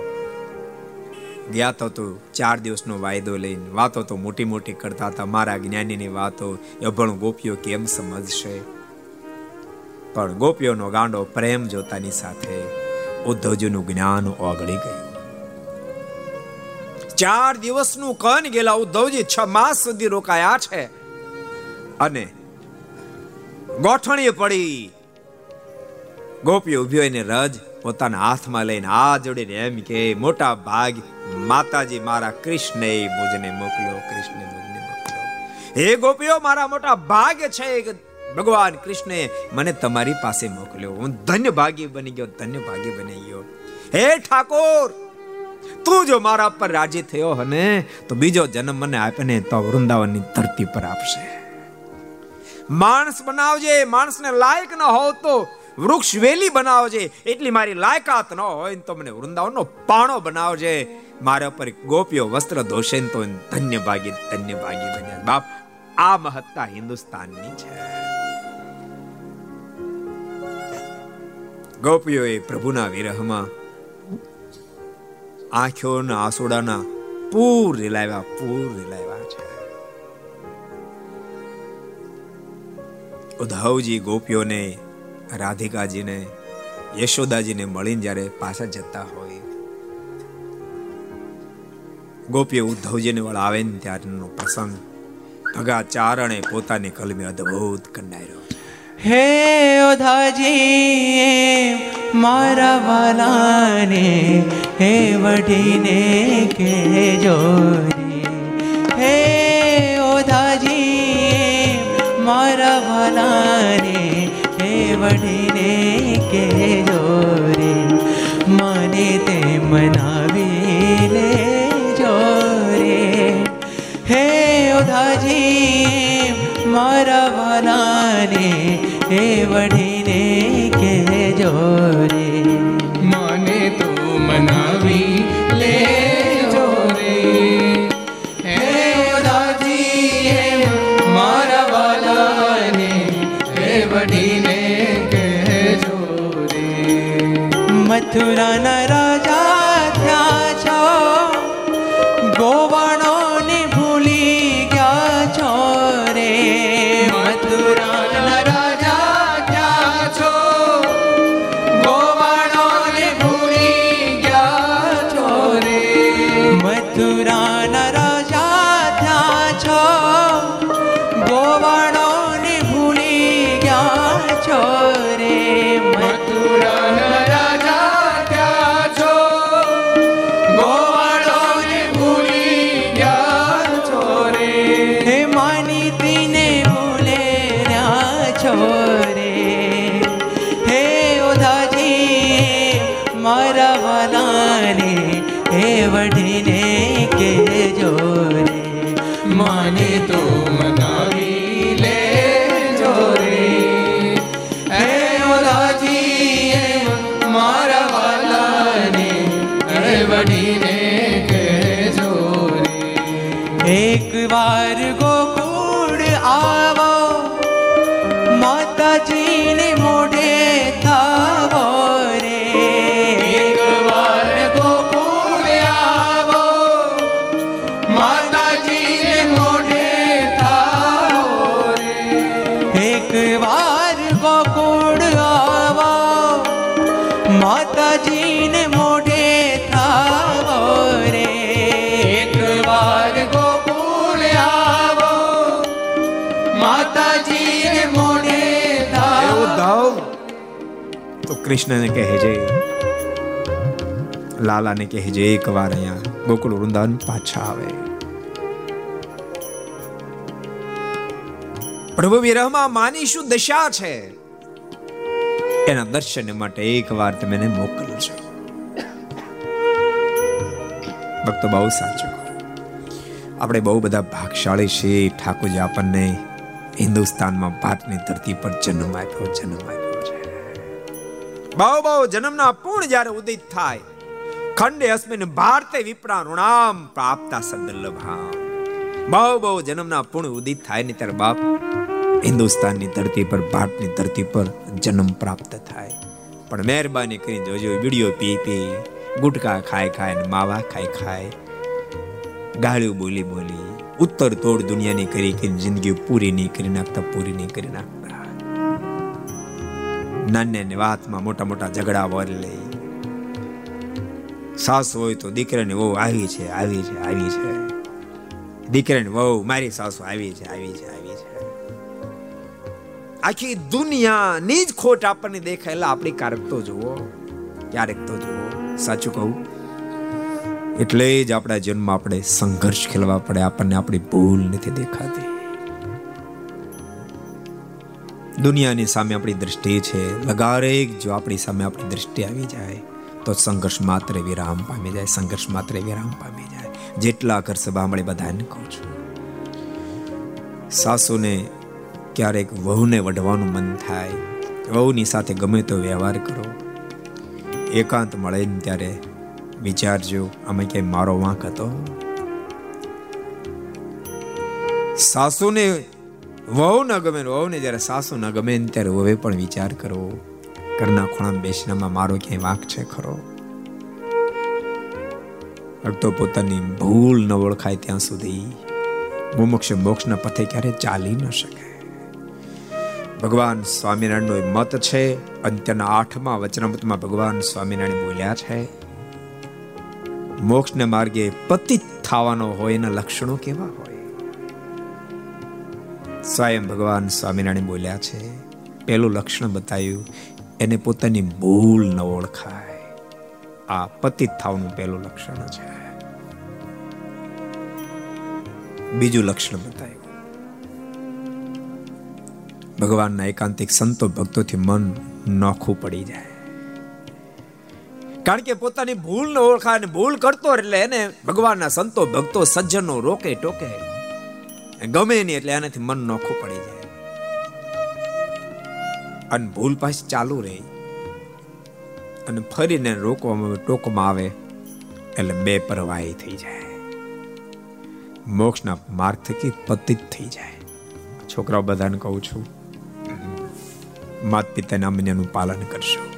ગયા તો તું ચાર દિવસનો વાયદો લઈને વાતો તો મોટી મોટી કરતા હતા. મારા જ્ઞાનીની વાતો અભણ ગોપીઓ કેમ સમજશે? પણ ગોપીઓનો ગાંડો પ્રેમ જોતાની સાથે ઉદ્ધવજીનું જ્ઞાન ઓગળી ગયું. ચાર દિવસનું કન ગયેલા ઉદ્ધવજી છ માસ સુધી રોકાયા છે. અને ગોઠણી પડી. ગોપીઓ ઊભી એને રજ પોતાના હાથમાં લઈને આ જોડીને એમ કે, મોટા ભાગ, માતાજી મારા કૃષ્ણે મુજને મોકલ્યો કૃષ્ણ મુજને મોકલ્યો. હે ગોપીઓ, મારા મોટા ભાગ છે ભગવાન કૃષ્ણે મને તમારી પાસે મોકલ્યો. હું ધન્ય ભાગી બની ગયો ધન્ય ભાગી બની ગયો. હે ઠાકોર, તું જો મારા પર રાજી થયો હને, તો બીજો જન્મ મને આપે ને તો વૃંદાવનની ધરતી પર આપશે. માણસ બનાવજે, માણસને લાયક ન હોવ તો વૃક્ષ વેલી બનાવજે, એટલી મારી લાયકાત ન હોય તો મને વૃંદાવનનો પાણો બનાવજે. મારા પર ગોપીઓ વસ્ત્ર ધોશે તો ધન્ય ભાગી ધન્ય ભાગી બન્યા બાપ, આ મહત્તા હિન્દુસ્તાનની છે. ગોપીઓએ પ્રભુના વિરહમાં આંખોના આસોડાના પૂર રિલાવ્યા, પૂર રેલાવ્યા છે. ઉદ્ધવજી ગોપીઓને રાધિકાજીને, યશોદાજીને મળીને જ્યારે પાછા જતા હોય. ગોપીએ ઉદ્ધવજીને વળ આવે ને ત્યારનો પ્રસંગ. ભગા ચારણે પોતાની કલમે અદ્ભુત કંડાર્યો. હે ઓધાજી મારા વાલાને, હે વઢીને કેજો હે ઓધાજી મારા વાલાને હે વઢીને કેજો રે? મને તે મનાવી લેજો રે. હે ઉધાજી મારા વાલાને હે વઢીને કેજો રે? મને તો મનાવી મથુરાના રાજા કૃષ્ણને કહે લાલાને કહે છે, એક વાર અહીંયા ગોકુળ વૃંદાવન પાછા આવે. પ્રભુ વિરહમાં માની શું દશા છે? એના દર્શન માટે એકવાર તમે એને છે ભક્તો, બહુ સાચો આપણે બહુ બધા ભાગશાળી છીએ. ઠાકોરજી આપણને હિન્દુસ્તાનમાં ભારતની ધરતી પર જન્મ આપ્યો જન્મ આપ્યો. બહુ બહુ જન્મના પૂર્ણ જ્યારે ઉદિત થાય, ખંડે અસ્મિન ભારતે વિપ્રા ઋણામ પ્રાપ્તા સદલ્લભામ બહુ બહુ જન્મના પૂર્ણ ઉદિત થાય ને ત્યારે બાપ હિન્દુસ્તાનની ધરતી પર, ભારતની ધરતી પર જન્મ પ્રાપ્ત થાય. પણ મહેરબાની કરી જોજો વીડિયો પી પી, ગુટકા ખાય ખાય ને માવા ખાય ખાય. ગાળ્યું બોલી બોલી, ઉત્તર તોડ દુનિયાની કરી કરીને જિંદગી પૂરી નહીં કરી નાખતા, પૂરી નહીં કરી નાખતા. નાની નાની વાતમાં મોટા મોટા ઝઘડા વર લે. સાસુ હોય તો દીકરાની વહુ આવી છે આવી છે આવી છે. દીકરાની વહુ, મારી સાસુ આવી છે આવી છે આવી છે. આખી દુનિયાની જ ખોટ આપણને દેખાયેલા આપણી કારક તો જુઓ, ક્યારેક તો જુઓ. સાચું કહું? એટલે જ આપણા જન્મ આપણે સંઘર્ષ ખેલવા પડે. આપણને આપણી ભૂલ નથી દેખાતી. દુનિયાની સામે આપણી દ્રષ્ટિ છે. લગારેક જો આપણી સામે આપણી દ્રષ્ટિ આવી જાય, તો સંઘર્ષ માત્ર વિરામ પામી જાય, સંઘર્ષ માત્ર વિરામ પામી જાય. જેટલા ઘર સભા મળે બધાને કહું છું. સાસુને ક્યારેક વહુને વઢવાનું મન થાય. વહુની સાથે ગમે તો વ્યવહાર કરો. એકાંત મળે ને ત્યારે વિચારજો, અમે ક્યાંય મારો વાંક હતો? સાસુને વહુ ન ગમે વહુ ને જ્યારે સાસુ ન ગમે ત્યારે વહુએ પણ વિચાર કરો ઘરના ખૂણા બેસનામાં મારો ક્યાંય વાંક છે ખરો? તો પોતાની ભૂલ ન ઓળખાય ત્યાં સુધી. મોમોક્ષ મોક્ષના પથે ક્યારે ચાલી ન શકે. ભગવાન સ્વામિનારાયણનો મત છે, અંત્યના આઠમા વચનામૃતમાં ભગવાન સ્વામિનારાયણ બોલ્યા છે, મોક્ષને માર્ગે પતિત થવાનો હોય એના લક્ષણો કેવા હોય? સ્વયં ભગવાન સ્વામિનારાયણ બોલ્યા છે. પહેલું લક્ષણ બતાવ્યું એને પોતાની ભૂલ ન ઓળખાય. આ પતિત થવાનું પહેલું લક્ષણ છે. બીજું લક્ષણ બતાવ્યું ભગવાનના એકાંતિક સંતો ભક્તોથી મન નોખું પડી જાય. કારણ કે પોતાની ભૂલ ન ઓળખાય ભૂલ કરતો એટલે એને ભગવાનના સંતો ભક્તો સજ્જનો રોકે ટોકે. ગમે નહીં એટલે એનાથી મન નોખું પડી જાય. અને ભૂલ પાછી ચાલુ રહે. અને ફરીને રોકવામાં ટોકમાં આવે એટલે બે પરવાહી થઈ જાય. મોક્ષના માર્ગ થકી પતિત થઈ જાય. છોકરાઓ બધાને કહું છું માત પિતાના અમન્યનું પાલન કરશો.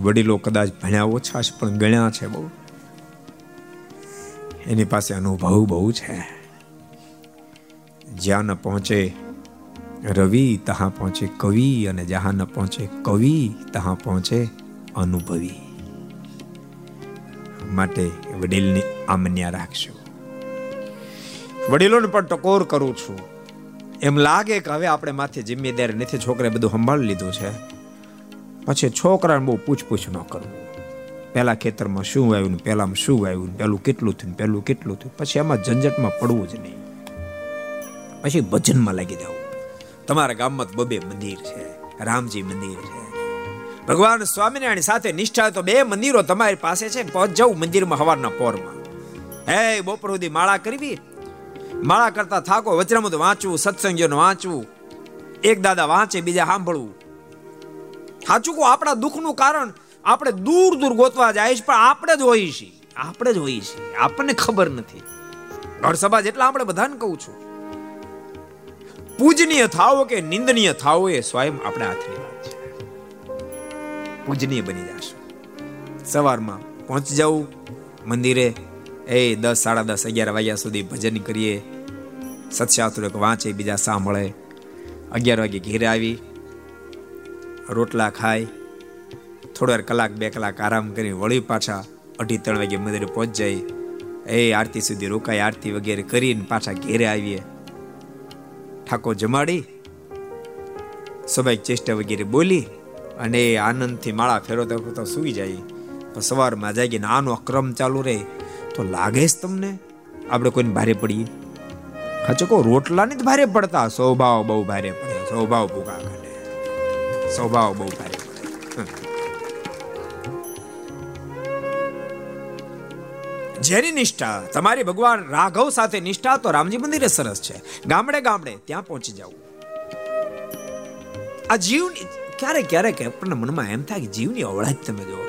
વડીલો કદાચ ભણ્યા ઓછા છે, પણ ગણ્યા છે બહુ. એની પાસે અનુભવ બહુ છે. જ્યાં ન પહોંચે રવિ, તહાં પહોંચે કવિ અને જહાં ન પહોંચે કવિ, તહાં પહોંચે અનુભવી. માટે વડીલની આમન્યા રાખશો વડીલોને પણ ટકોર કરું છું. એમ લાગે કે હવે આપણે માથે જિમ્મેદારી નથી, છોકરાએ બધું સંભાળી લીધું છે. પછી છોકરાને બહુ પૂછપૂછ ન કરવું પહેલા ખેતરમાં શું આવ્યું પહેલામાં શું આવ્યું પહેલું કેટલું થયું પહેલું કેટલું થયું. પછી એમાં ઝંઝટમાં પડવું જ નહીં. પછી ભજનમાં લાગી જવું તમારા ગામમાં બબે મંદિર છે, રામજી મંદિર છે. ભગવાન સ્વામિનારાયણ સાથે નિષ્ઠા તો બે મંદિરો તમારી પાસે છે, પહોંચ જવું મંદિરમાં હવારના પોરમાં. હે, બપોર સુધી માળા કરવી. માળા કરતા થાકો વચરામુદ વાંચવું, સત્સંગીઓને વાંચવું. એક દાદા વાંચે, બીજા સાંભળવું. સાચું કહું, આપણા દુઃખનું કારણ આપણે દૂર દૂર ગોતવા જાય છે, પણ આપણે જ હોઈએ છીએ. આપણે જ હોઈએ છીએ. આપણને ખબર નથી. ઘર સભા જેટલા આપણે બધાને કહું છું. પૂજનીય થાવો કે નિંદનીય થાવો એ સ્વયં આપણે હાથની વાત છે. પૂજનીય બની જશું. સવારમાં પહોંચી જવું મંદિરે. એ દસ, સાડા દસ, અગિયાર વાગ્યા સુધી ભજન કરીએ. સત્શાસ્ત્રો વાંચે, બીજા સાંભળે. અગિયાર વાગે ઘેરે આવી. રોટલા ખાય. થોડી કલાક, બે કલાક આરામ કરી વળી પાછા અઢી ત્રણ વાગે મંદિરે પહોંચ જાય એ આરતી સુધી રોકાય, આરતી વગેરે કરીને પાછા ઘેરે આવીએ. ઠાકોર જમાડી સભાઈ ચેષ્ટા વગેરે બોલી અને આનંદથી માળા ફેરવતા તો સુઈ જાય. પણ સવારમાં જાગીને આનો અક્રમ ચાલુ રહે. તો લાગે જ તમને? આપણે કોઈને ભારે પડીએ? હાચો કહો, રોટલાની જ ભારે પડતા. સ્વભાવ બહુ ભારે પડે. સ્વભાવ ભૂગા કાઢે સ્વભાવ બહુ ભારે જેની નિષ્ઠા? તમારી ભગવાન રાઘવ સાથે નિષ્ઠા તો રામજી મંદિરે સરસ છે. ગામડે ગામડે ત્યાં પહોંચી જવું આ જીવની ક્યારેક ક્યારેક આપણને મનમાં એમ થાય કે જીવની અવળાજ તમે જો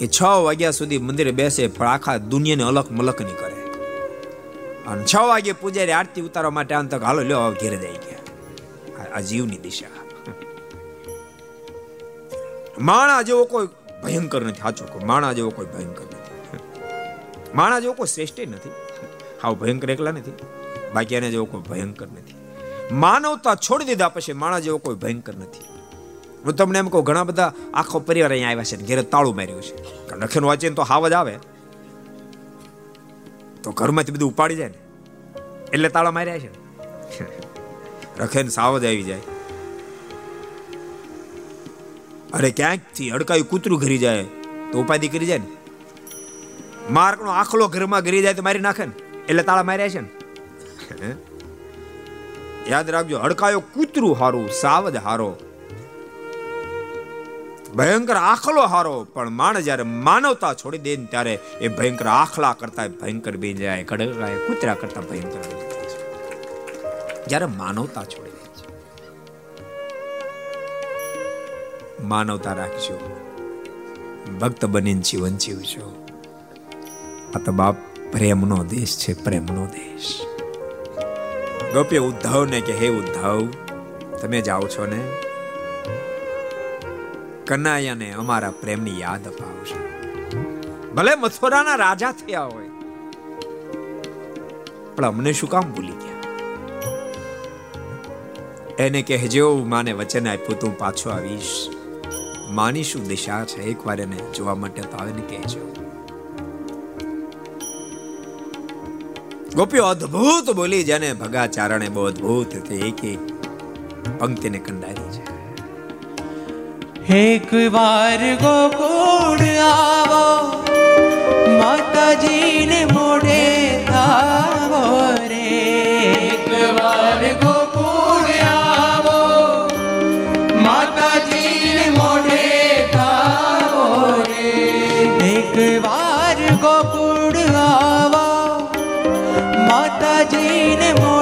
એ છ વાગ્યા સુધી મંદિરે બેસે પણ આખા દુનિયાને અલગ મલક નહીં કરે. અને છ વાગે પૂજારી આરતી ઉતારવા માટે આમ તક હાલો, લ્યો ઘેરે જાય ગયા. આ જીવની દિશા. <laughs> માણા જેવો કોઈ ભયંકર નથી. સાચું કોઈ માણા જેવો કોઈ ભયંકર નથી. માણા જેવો કોઈ શ્રેષ્ઠ નથી. હાવ ભયંકર એકલા નથી. બાકી એને જેવો કોઈ ભયંકર નથી. માનવતા છોડી દીધા પછી માણા જેવો કોઈ ભયંકર નથી. હું તમને એમ કહું, ઘણા બધા આખો પરિવાર અહીંયા આવ્યા છે ઘેરે તાળું માર્યું છે. લખેલું વાંચીને તો હાવ જ આવે. તો ઘરમાંથી બધું ઉપાડી જાય ને. એટલે તાળા માર્યા છે. રખેન સાવ આવી જાય. અરે ક્યાંકથી? અડકાયું કૂતરું ઘરી જાય. તો ઉપાધિ કરી જાય ને? માર્કનો આખલો ઘરમાં ઘરી જાય તો મારી નાખે ને? એટલે તાળા માર્યા છે ને? યાદ રાખજો, હડકાયો કૂતરું હારું, સાવધ હારો. ભયંકર આખલો હારો, પણ માણસ જ્યારે માનવતા છોડી દે ને ત્યારે એ ભયંકર આખલા કરતા ભયંકર બની જાય કડકાય કૂતરા કરતા ભયંકર જ્યારે માનવતા છોડી માનવતા રાખજો. ભક્ત બનીને જીવન જીવજો. આ તો બાપ પ્રેમનો દેશ છે, પ્રેમનો દેશ. ગોપીએ ઉદ્ધવને કે હે ઉદ્ધવ, તમે જાઓ છો ને? કનાયાને અમારા પ્રેમની યાદ અપાવશો ભલે મથુરાના રાજા થયા હોય, પણ અમને શું કામ ભૂલી ગયા? એને કહેજો માને વચન આપ્યું, તું પાછો આવીશ. માની શું દિશા છે? એકવાર એને જોવા માટે તો આવીને કહેજો. ગોપીઓ, અદ્ભુત બોલી જેને ભગાચારણે બહુ અદ્ભુત રીતે એક એક પંક્તિને કંડારી છે. એક વાર ગોકુળ આવો, માતાજીને મોઢે આવો રે. એક વાર ગોકુળ માતાજીને મોઢે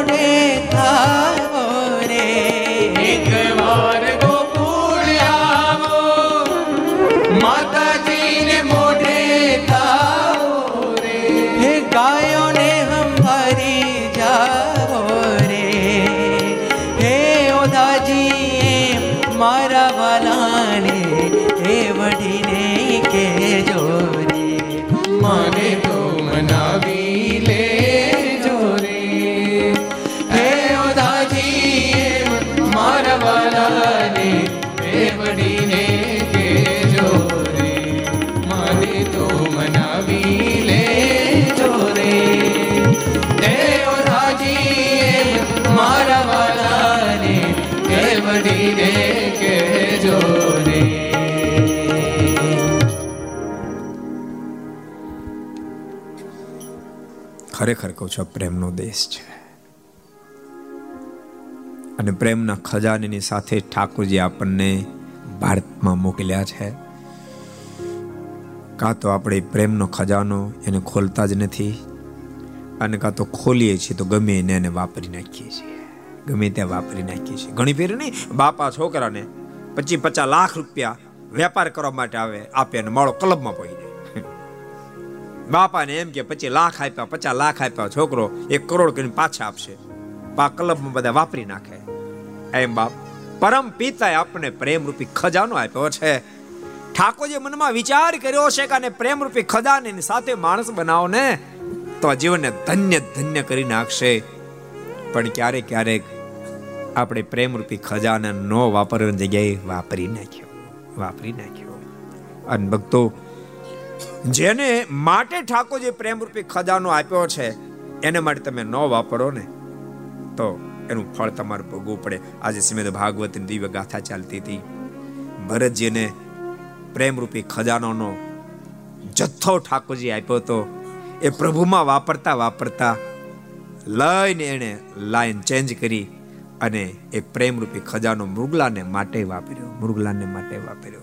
ખરેખર કહું છું પ્રેમનો દેશ છે. અને પ્રેમના ખજાનાની સાથે ઠાકોરજી આપણને ભારતમાં મોકલ્યા છે. કાં તો આપણે પ્રેમનો ખજાનો એને ખોલતા જ નથી, અને કાં તો ખોલીએ છીએ તો ગમે એને એને વાપરી નાખીએ છીએ. ગમે ત્યાં વાપરી નાખીએ છીએ. ઘણી ફેર નહીં, બાપા છોકરાને પચીસ પચાસ લાખ રૂપિયા વેપાર કરવા માટે આવે, આપે અને માળો ક્લબમાં પડી જાય. બાપાને એમ કે, પછી લાખ આપ્યા પચાસ લાખ આપ્યા છોકરો એક કરોડ કરીને પાછા આપશે. પા ક્લબમાં બધા વાપરી નાખે. એમ બાપ, પરમ પિતાએ આપણને પ્રેમરૂપી ખજાનો આપ્યો છે. ઠાકોરજી મનમાં વિચાર કર્યો છે કે આને પ્રેમરૂપી ખજાને સાથે માણસ બનાવો ને, તો આ જીવનને ધન્ય ધન્ય કરી નાખશે. પણ ક્યારેક ક્યારેક આપણે પ્રેમરૂપી ખજાના ન વાપરવાની જગ્યાએ વાપરી નાખ્યો વાપરી નાખ્યો. અને ભક્તો જેને માટે ઠાકોરજી જે પ્રેમરૂપી ખજાનો આપ્યો છે, એને માટે તમે ન વાપરો ને. તો એનું ફળ તમારે ભોગવું પડે. આજે શ્રીમદ ભાગવતની દિવ્ય ગાથા ચાલતી હતી. ભરતજીને પ્રેમરૂપી ખજાનોનો જથ્થો ઠાકોરજી આપ્યો તો એ પ્રભુમાં વાપરતા વાપરતા લઈને એને લાઈન ચેન્જ કરી અને એ પ્રેમરૂપી ખજાનો મૃગલાને માટે વાપર્યો, મૃગલાને માટે વાપર્યો.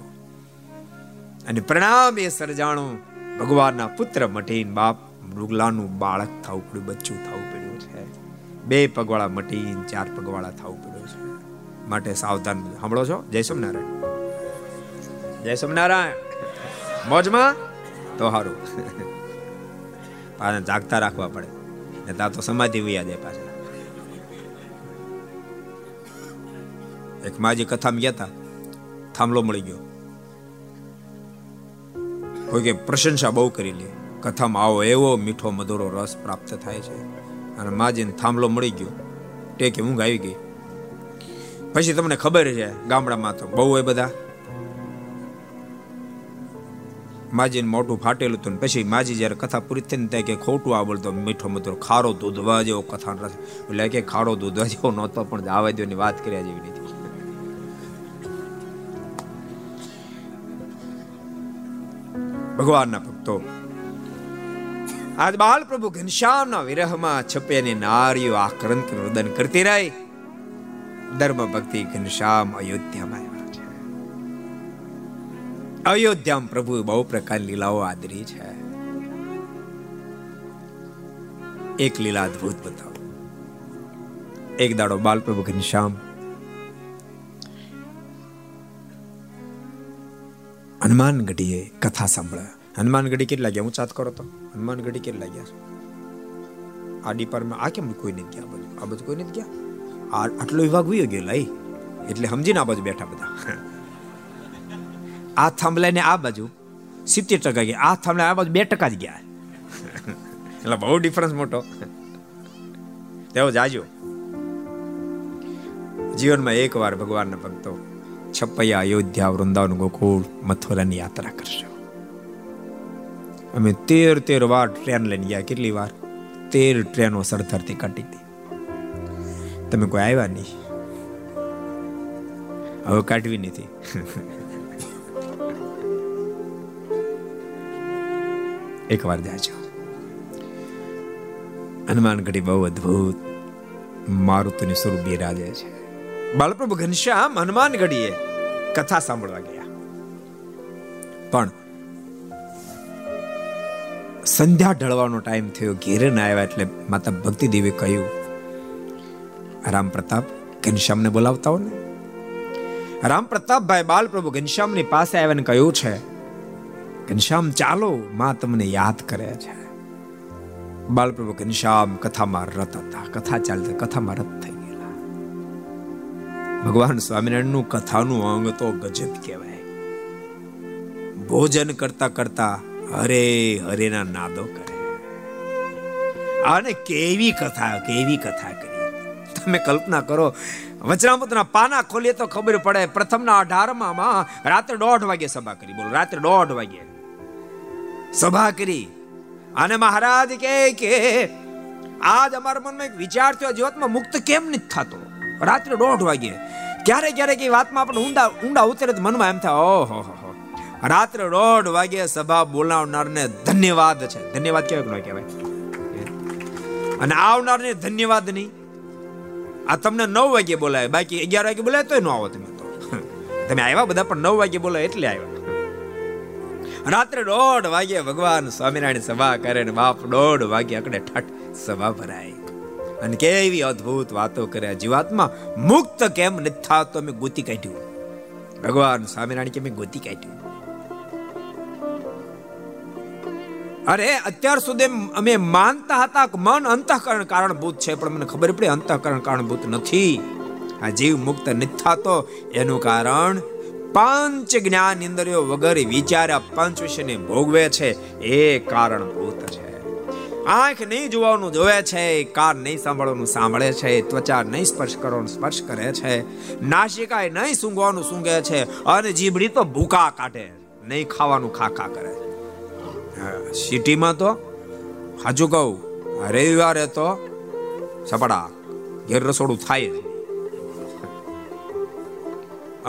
અને પ્રણામ એ સર્જાણું ભગવાનના પુત્ર મટીન બાપ. મૃગલાનું બાળક થવું પડ્યું, બચ્ચું થવું પડ્યું છે. બે પગવાળા મટીન, ચાર પગવાળા થવું પડ્યું છે. માટે સાવધાન સાંભળો છો, જય સોમનારાયણ જય સોમનારાયણ મોજમાં? તો સારું પાછા જાગતા રાખવા પડે. ને ત્યાં તો સમાધિ વૈયા જાય પાછા. એક માજી કથામાં ગયા હતા થાંભલો મળી ગયો. કોઈ કે પ્રશંસા બહુ કરી લે. કથામાં આવો એવો મીઠો મધુરો રસ પ્રાપ્ત થાય છે. અને માજીને થાંભલો મળી ગયો. ટેકે ઊંઘ આવી ગઈ. પછી તમને ખબર છે, ગામડામાં તો બહુ હોય બધા. માજીને મોટું ફાટેલું હતું પછી માજી જ્યારે કથા પૂરી થઈને ત્યાં કે ખોટું આવડતો મીઠો મધુર, ખારો દૂધવા જેવો કથા એટલે કે ખારો દૂધવા જેવો નહોતો, પણ આવા દેવાની વાત કર્યા જેવી નથી ભગવાનના ભક્તો. આજ બાલ પ્રભુ ઘનશ્યામના વિરહમાં છપેની નારીઓ આક્રંત રુદન કરતી રહી. ધર્મ ભક્તિ ઘનશ્યામ અયોધ્યામાં આવ્યા છે. અયોધ્યામાં પ્રભુ બહુ પ્રકાર લીલાઓ આદરી છે. એક લીલા અદભુત બતાવો. એક દાડો બાલ પ્રભુ ઘનશ્યામ હનુમાનગઢીએ કથા સાંભળ્યા હનુમાનગઢી કેટલા ગયા? હું ચાત કરો તો. હનુમાનગઢી કેટલા ગયા? આ ડિપાર્ટમેન્ટ આ કેમ કોઈ નથી ગયા બધું આ બાજુ કોઈ નથી ગયા? આ આટલો વિભાગ વયો ગયો લઈ. એટલે સમજીને આ બાજુ બેઠા બધા. આ થાંભલાને આ બાજુ સિત્તેર ટકા ગયા. આ થાંભલા આ બાજુ બે ટકા જ ગયા. એટલે બહુ ડિફરન્સ મોટો. તેવો જાજો. જીવનમાં એકવાર ભગવાનના ભક્તો છપૈયા અયોધ્યા, વૃંદાવન, ગોકુળ, મથુરાની યાત્રા કરશો અમે તેર તેર વાર ટ્રેન લઈને ગયા. કેટલી વાર? તેર ટ્રેનો સરદારથી કાઢી હતી તમે કોઈ આવ્યા નહીં? હવે કાઢવી નથી. <laughs> એક વાર જાજો. હનુમાનગઢી બહુ અદ્ભુત. મારુતિની સ્વરૂપ બિરાજે છે. બાલપ્રભુ ઘનશ્યામ હનુમાનગઢીએ કથા સાંભળવા ગયા. પણ સંધ્યા ઢળવાનો ટાઈમ થયો, ઘેરે ના આવ્યા એટલે માતા ભક્તિ દેવી કહ્યું રામ પ્રતાપ ઘનશ્યામને બોલાવતા હો ને. રામ પ્રતાપભાઈ બાલ પ્રભુ ઘનશ્યામની પાસે આવ્યા કહ્યું છે, ઘનશ્યામ, ચાલો, માં તમને યાદ કરે છે. બાલપ્રભુ ઘનશ્યામ કથામાં રત હતા, કથા ચાલતી, કથામાં રત થઈ. ભગવાન સ્વામિનારાયણનું કથાનું અંગ તો ગજબ કહેવાય. ભોજન કરતા કરતા હરે હરેના નાદો કરે. અને કેવી કથા કેવી કથા કરી? તમે કલ્પના કરો વચનામૃતના પાના ખોલીએ તો ખબર પડે, પ્રથમના અઢારમાં રાત્રે દોઢ વાગે સભા કરી. બોલો, રાત્રે દોઢ વાગે. સભા કરી. અને મહારાજ કે કે, આજ અમારા મનમાં એક વિચાર થયો, જીવતમાં મુક્ત કેમ નથી થતો? રાત્રે દોઢ વાગે ક્યારે ક્યારેક એ વાતમાં આપણે ઊંડા ઊંડા ઉતરે તો મનમાં એમ થાય, ઓહો, હો રાત્રે દોઢ વાગે સભા બોલાવનારને ધન્યવાદ છે. ધન્યવાદ કેવાય કહેવાય અને આવનારને ધન્યવાદ નહીં. આ તમને નવ વાગે બોલાય. બાકી અગિયાર વાગે બોલાય તોય ન આવો તમે તો. તમે આવ્યા બધા, પણ નવ વાગે બોલાય એટલે આવ્યા. રાત્રે દોઢ વાગે ભગવાન સ્વામિનારાયણ સભા કરે ને બાપ દોઢ વાગે અકડે ઠઠ સભા ભરાય. અને કેવી અદ્ભુત વાતો કર્યા. જીવાત્મા, મુક્ત કેમ નથી થતો? મેં ગોતી કાઢ્યું. ભગવાન સ્વામિનારાયણ કે, મેં ગોતી કાઢ્યું. અરે, અત્યાર સુધી અમે માનતા હતા કે મન અંતઃકરણ કારણભૂત છે, પણ મને ખબર પડી, અંતઃકરણ કારણભૂત નથી. આ જીવ મુક્ત નથી થતો. એનું કારણ, પાંચ જ્ઞાન ઇન્દ્રિયો વગર વિચાર્યા પંચ વિષયને ભોગવે છે. એ કારણભૂત છે. આંખ નહીં જોવાનું જોવે છે, કાન નહીં સાંભળવાનું સાંભળે છે, ત્વચા નહીં સ્પર્શ કરવાનું સ્પર્શ કરે છે, નાસિકાએ નહીં સૂંઘવાનું સૂંઘે છે અને જીભડી તો ભૂકા કાઢે, નહીં ખાવાનું ખાખા કરે સિટીમાં તો હાજુ કહું, રવિવારે તો સપડા ઘેર રસોડું થાય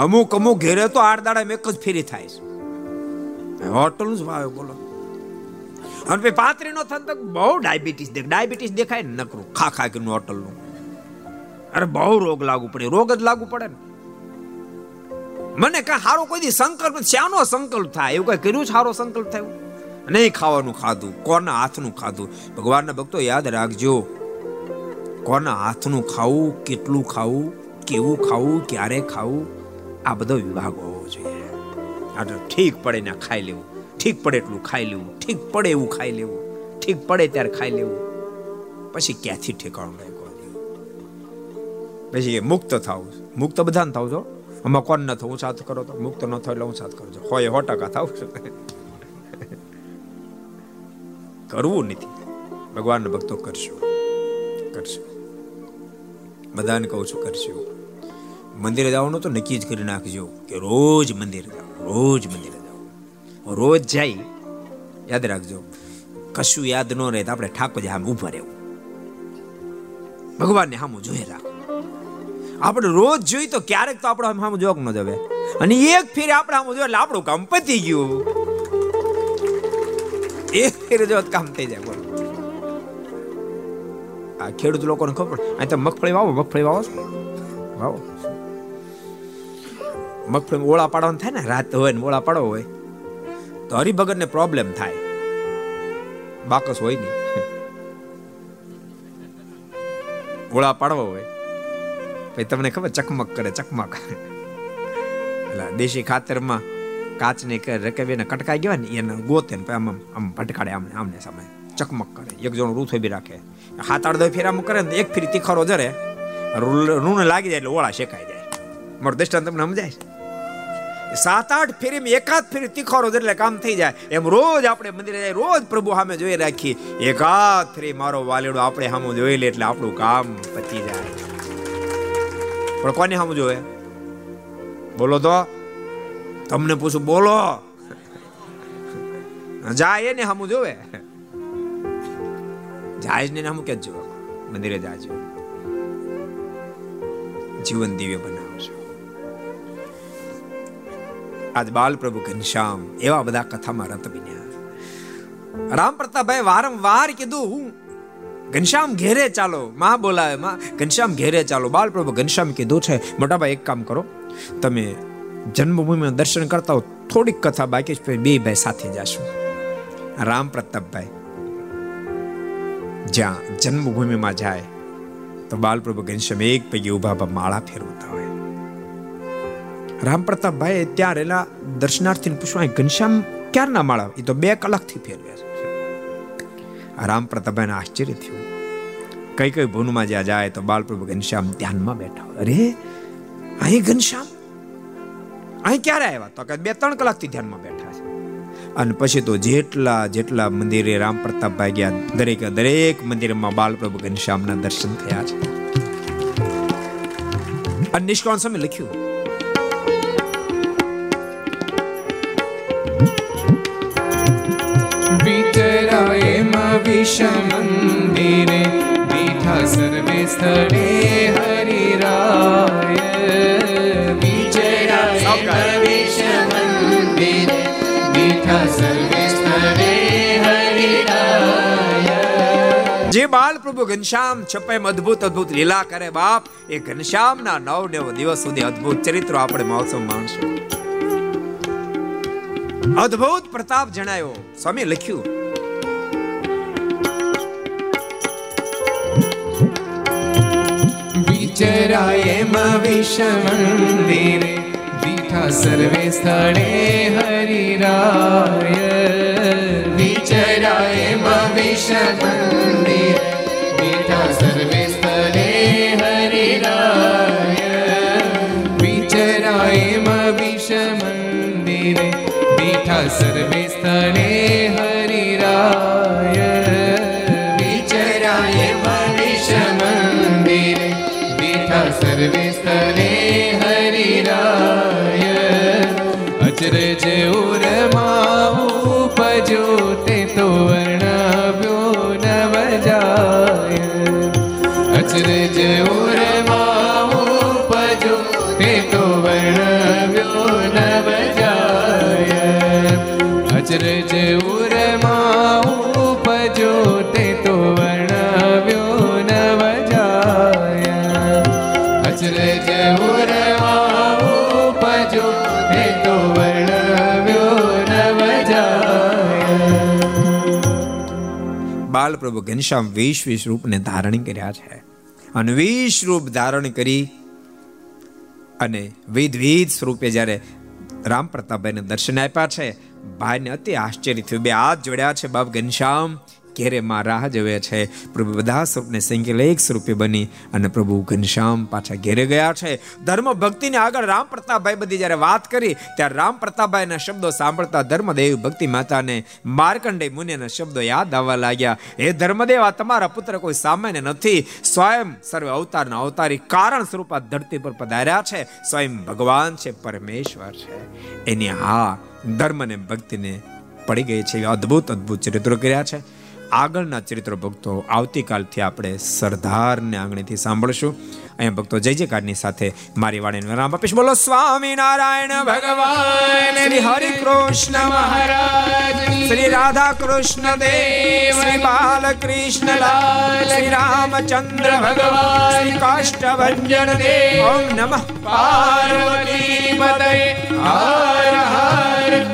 અમુક અમુક ઘેરે તો આઠ દાડા એક જ ફેરી થાય છે. હોટલનું જ ભાવે બોલો. અને પછી પાત્રી નો થાય તો બહુ ડાયાબિટીસ દેખ, ડાયાબિટીસ દેખાય ને નકરું ખા ખા કે હોટલનું. અરે બહુ રોગ લાગુ પડે, રોગ જ લાગુ પડે ને. મને કઈ સારો કોઈ દી સંકલ્પ શ્યાનો સંકલ્પ થાય? એવું કઈ કર્યું સારો સંકલ્પ થયો નહીં ખાવાનું ખાધું, કોના હાથનું ખાધું? ભગવાનના ભક્તો યાદ રાખજો, કોના હાથનું ખાવું, કેટલું ખાવું, કેવું ખાવું, ક્યારે ખાવું, આ બધો વિભાગ હોવો જોઈએ. આ ઠીક પડે ને ખાઈ લેવું. ઠીક પડે એટલું ખાઈ લેવું, ઠીક પડે એવું ખાઈ લેવું, ઠીક પડે ત્યારે ખાઈ લેવું. પછી ક્યાંથી ઠેકાણું લાગ્યો પછી એ મુક્ત થાવ, મુક્ત બધાને થાવ છો? આમાં કોણ ન થવું સાથ કરો તો? મુક્ત ન થાય એટલે હું સાથ કરજો હોય સો ટકા થાવ છો? કરવું નથી. ભગવાનના ભક્તો કરશો કરશો. બધાને કહું છું કરશો મંદિરે જવાનું તો નક્કી જ કરી નાખજો કે રોજ મંદિરે જાઓ, રોજ મંદિરે રોજ જાય, યાદ રાખજો, કશું યાદ ન રહે તો આપણે ઠાકોરજી સામે ઊભા રહેવું. ભગવાનને સામું જોઈ રાખો. આપણે રોજ જોઈ તો ક્યારેક તો આપણો સામું જોક ન જવે. અને એક ફેરે આપણે સામું જોઈએ એટલે આપણું કામ પતી ગયું. એક ફેરે જો કામ થઈ જાય બોલો. આ ખેડૂત લોકોને ખબર અહીં તો મગફળી વાવો મગફળી વાવો વાવ. મગફળી ઓળા પાડવાનું થાય ને? રાત હોય ને ઓળા પાડવો હોય. તો હરિભગત ને પ્રોબ્લેમ થાય. બાકસ હોય નહીં. ઓળા પાડવો હોય. પછી તમને ખબર ચકમક કરે, ચકમક. એટલે દેશી ખાતરમાં કાચને રકેવીને કટકાઈ ગયા ને એને ગોતે ને આમ આમ ભટકાડે આમને આમને સામે. ચકમક કરે. એક જણો રૂથો બી રાખે. હાથ આડ દો ફેરામાં કરે ને એક ફેરી તીખારો જરે. રૂણ લાગી જાય એટલે ઓળા શેકાઈ જાય. મારું દ્રષ્ટાંત તમને સમજાય? સાત આઠ ફેરી એકાદ ફેરી તીખારો એટલે કામ થઈ જાય, એમ રોજ આપણે મંદિરે જાય, રોજ પ્રભુ સામે જોઈ રાખીએ. એકાદ ફેરી મારો વાલીડો આપણે સામે જોઈ લે એટલે આપણું કામ પતી જાય. પણ કોને સામે જોવે? બોલો તો. તમને પૂછું, બોલો. જાય એને સામે જોવે. જાય ને સામે કે જ જોવે? મંદિરે જાજો જીવન દિવ્ય બનાવજો આજ બાલ પ્રભુ ઘનશ્યામ એવા બધા કથામાં રત બન્યા રામ પ્રતાપભાઈ વારંવાર કીધું, હું ઘનશ્યામ ઘેરે ચાલો. માં બોલાવે, માં, ઘનશ્યામ ઘેરે ચાલો. બાલ પ્રભુ ઘનશ્યામ કીધું છે મોટાભાઈ એક કામ કરો. તમે જન્મભૂમિમાં દર્શન કરતા હો, થોડીક કથા બાકી છે બે ભાઈ સાથે જશો. રામ પ્રતાપભાઈ જ્યાં જન્મભૂમિમાં જાય, તો બાલપ્રભુ ઘનશ્યામ એક પૈકી ઊભા માળા ફેરવતા હોય. રામ પ્રતાપભાઈ ત્યાં રહેલા દર્શનાર્થીને પૂછવા ઘનશ્યામ ક્યારના માળા એ તો બે કલાકથી ફેરવ્યા છે. રામ પ્રતાપભાઈને આશ્ચર્ય થયું. કઈ કઈ ભૂનમાં જ્યાં જાય તો બાલપ્રભુ ઘનશ્યામ ધ્યાનમાં બેઠા અરે, અહીં ઘનશ્યામ? અહીં ક્યારે આવ્યા? તો કે બે ત્રણ કલાકથી ધ્યાનમાં બેઠા છે. અને પછી તો જેટલા જેટલા મંદિરે રામ પ્રતાપભાઈ ગયા, દરેક દરેક મંદિરમાં બાલપ્રભુ ઘનશ્યામના દર્શન થયા છે. અને નિષ્કાળ સમય લખ્યું. વિચરાય મંદિરે બીઠા સર્વે સ્થળે હરિરાય સ્થળે જે બાળ પ્રભુ ઘનશ્યામ છપાઈ અદભુત અદભુત લીલા કરે બાપ, એ ઘનશ્યામના નવ નેવ દિવસ સુધી અદભુત ચરિત્રો આપણે મહોત્સવ માણશું. અદભુત પ્રતાપ જણાયો. સ્વામી લખ્યું વિચરાય વિષમ મંદિરે દીઠા સર્વે સ્થળે હરિરાય વિચરાય વિષમ મંદિરે દીઠા સર્વે સ્થળે હરિરાય વિચરાય વિષમ મંદિરે દીઠા સર્વે સ્થળે પ્રભુ ઘનશ્યામ વીસ વીસ રૂપને ધારણ કર્યા છે. અને વીસ રૂપ ધારણ કરી અને વિધ વિધ સ્વરૂપે જ્યારે રામ પ્રતાપભાઈને દર્શન આપ્યા છે, ભાઈને અતિ આશ્ચર્ય થયું. બે હાથ જોડ્યા છે બાપ ઘનશ્યામ. ઘેરે માં રાહ જવે છે. પ્રભુ બધા સ્વરૂપને સંકેલ એક સ્વરૂપે બની અને પ્રભુ ઘનશ્યામ પાછા ઘેરે ગયા છે. ધર્મ ભક્તિને આગળ રામ પ્રતાપભાઈ બધી જ્યારે વાત કરી, ત્યારે રામ પ્રતાપભાઈના શબ્દો સાંભળતા ધર્મદેવ ભક્તિ માતાને માર્કંડેય મુનિના શબ્દો યાદ આવવા લાગ્યા. હે ધર્મદેવ, આ તમારા પુત્ર કોઈ સામાન્ય નથી. સ્વયં સર્વ અવતારના અવતારી કારણ સ્વરૂપ ધરતી પર પધાર્યા છે. સ્વયં ભગવાન છે, પરમેશ્વર છે. એની હા ધર્મને ભક્તિને પડી ગઈ છે. અદ્ભુત અદ્ભુત ચરિત્રો કર્યા છે. આગળના ચરિત્ર ભક્તો આવતીકાલથી આપણે સરદારને આંગણેથી સાંભળશું. અહીંયા ભક્તો જય જયકારની સાથે મારી વાણીને વિરામ આપીશ. બોલો સ્વામી નારાયણ ભગવાન શ્રી હરિ કૃષ્ણ મહારાજ શ્રી રાધા કૃષ્ણ દેવ શ્રી બાલકૃષ્ણ લાલ શ્રી રામચંદ્ર ભગવાન શ્રી કાષ્ટભંજન દેવ. ઓમ નમઃ. પાર્વતી પતય હર હર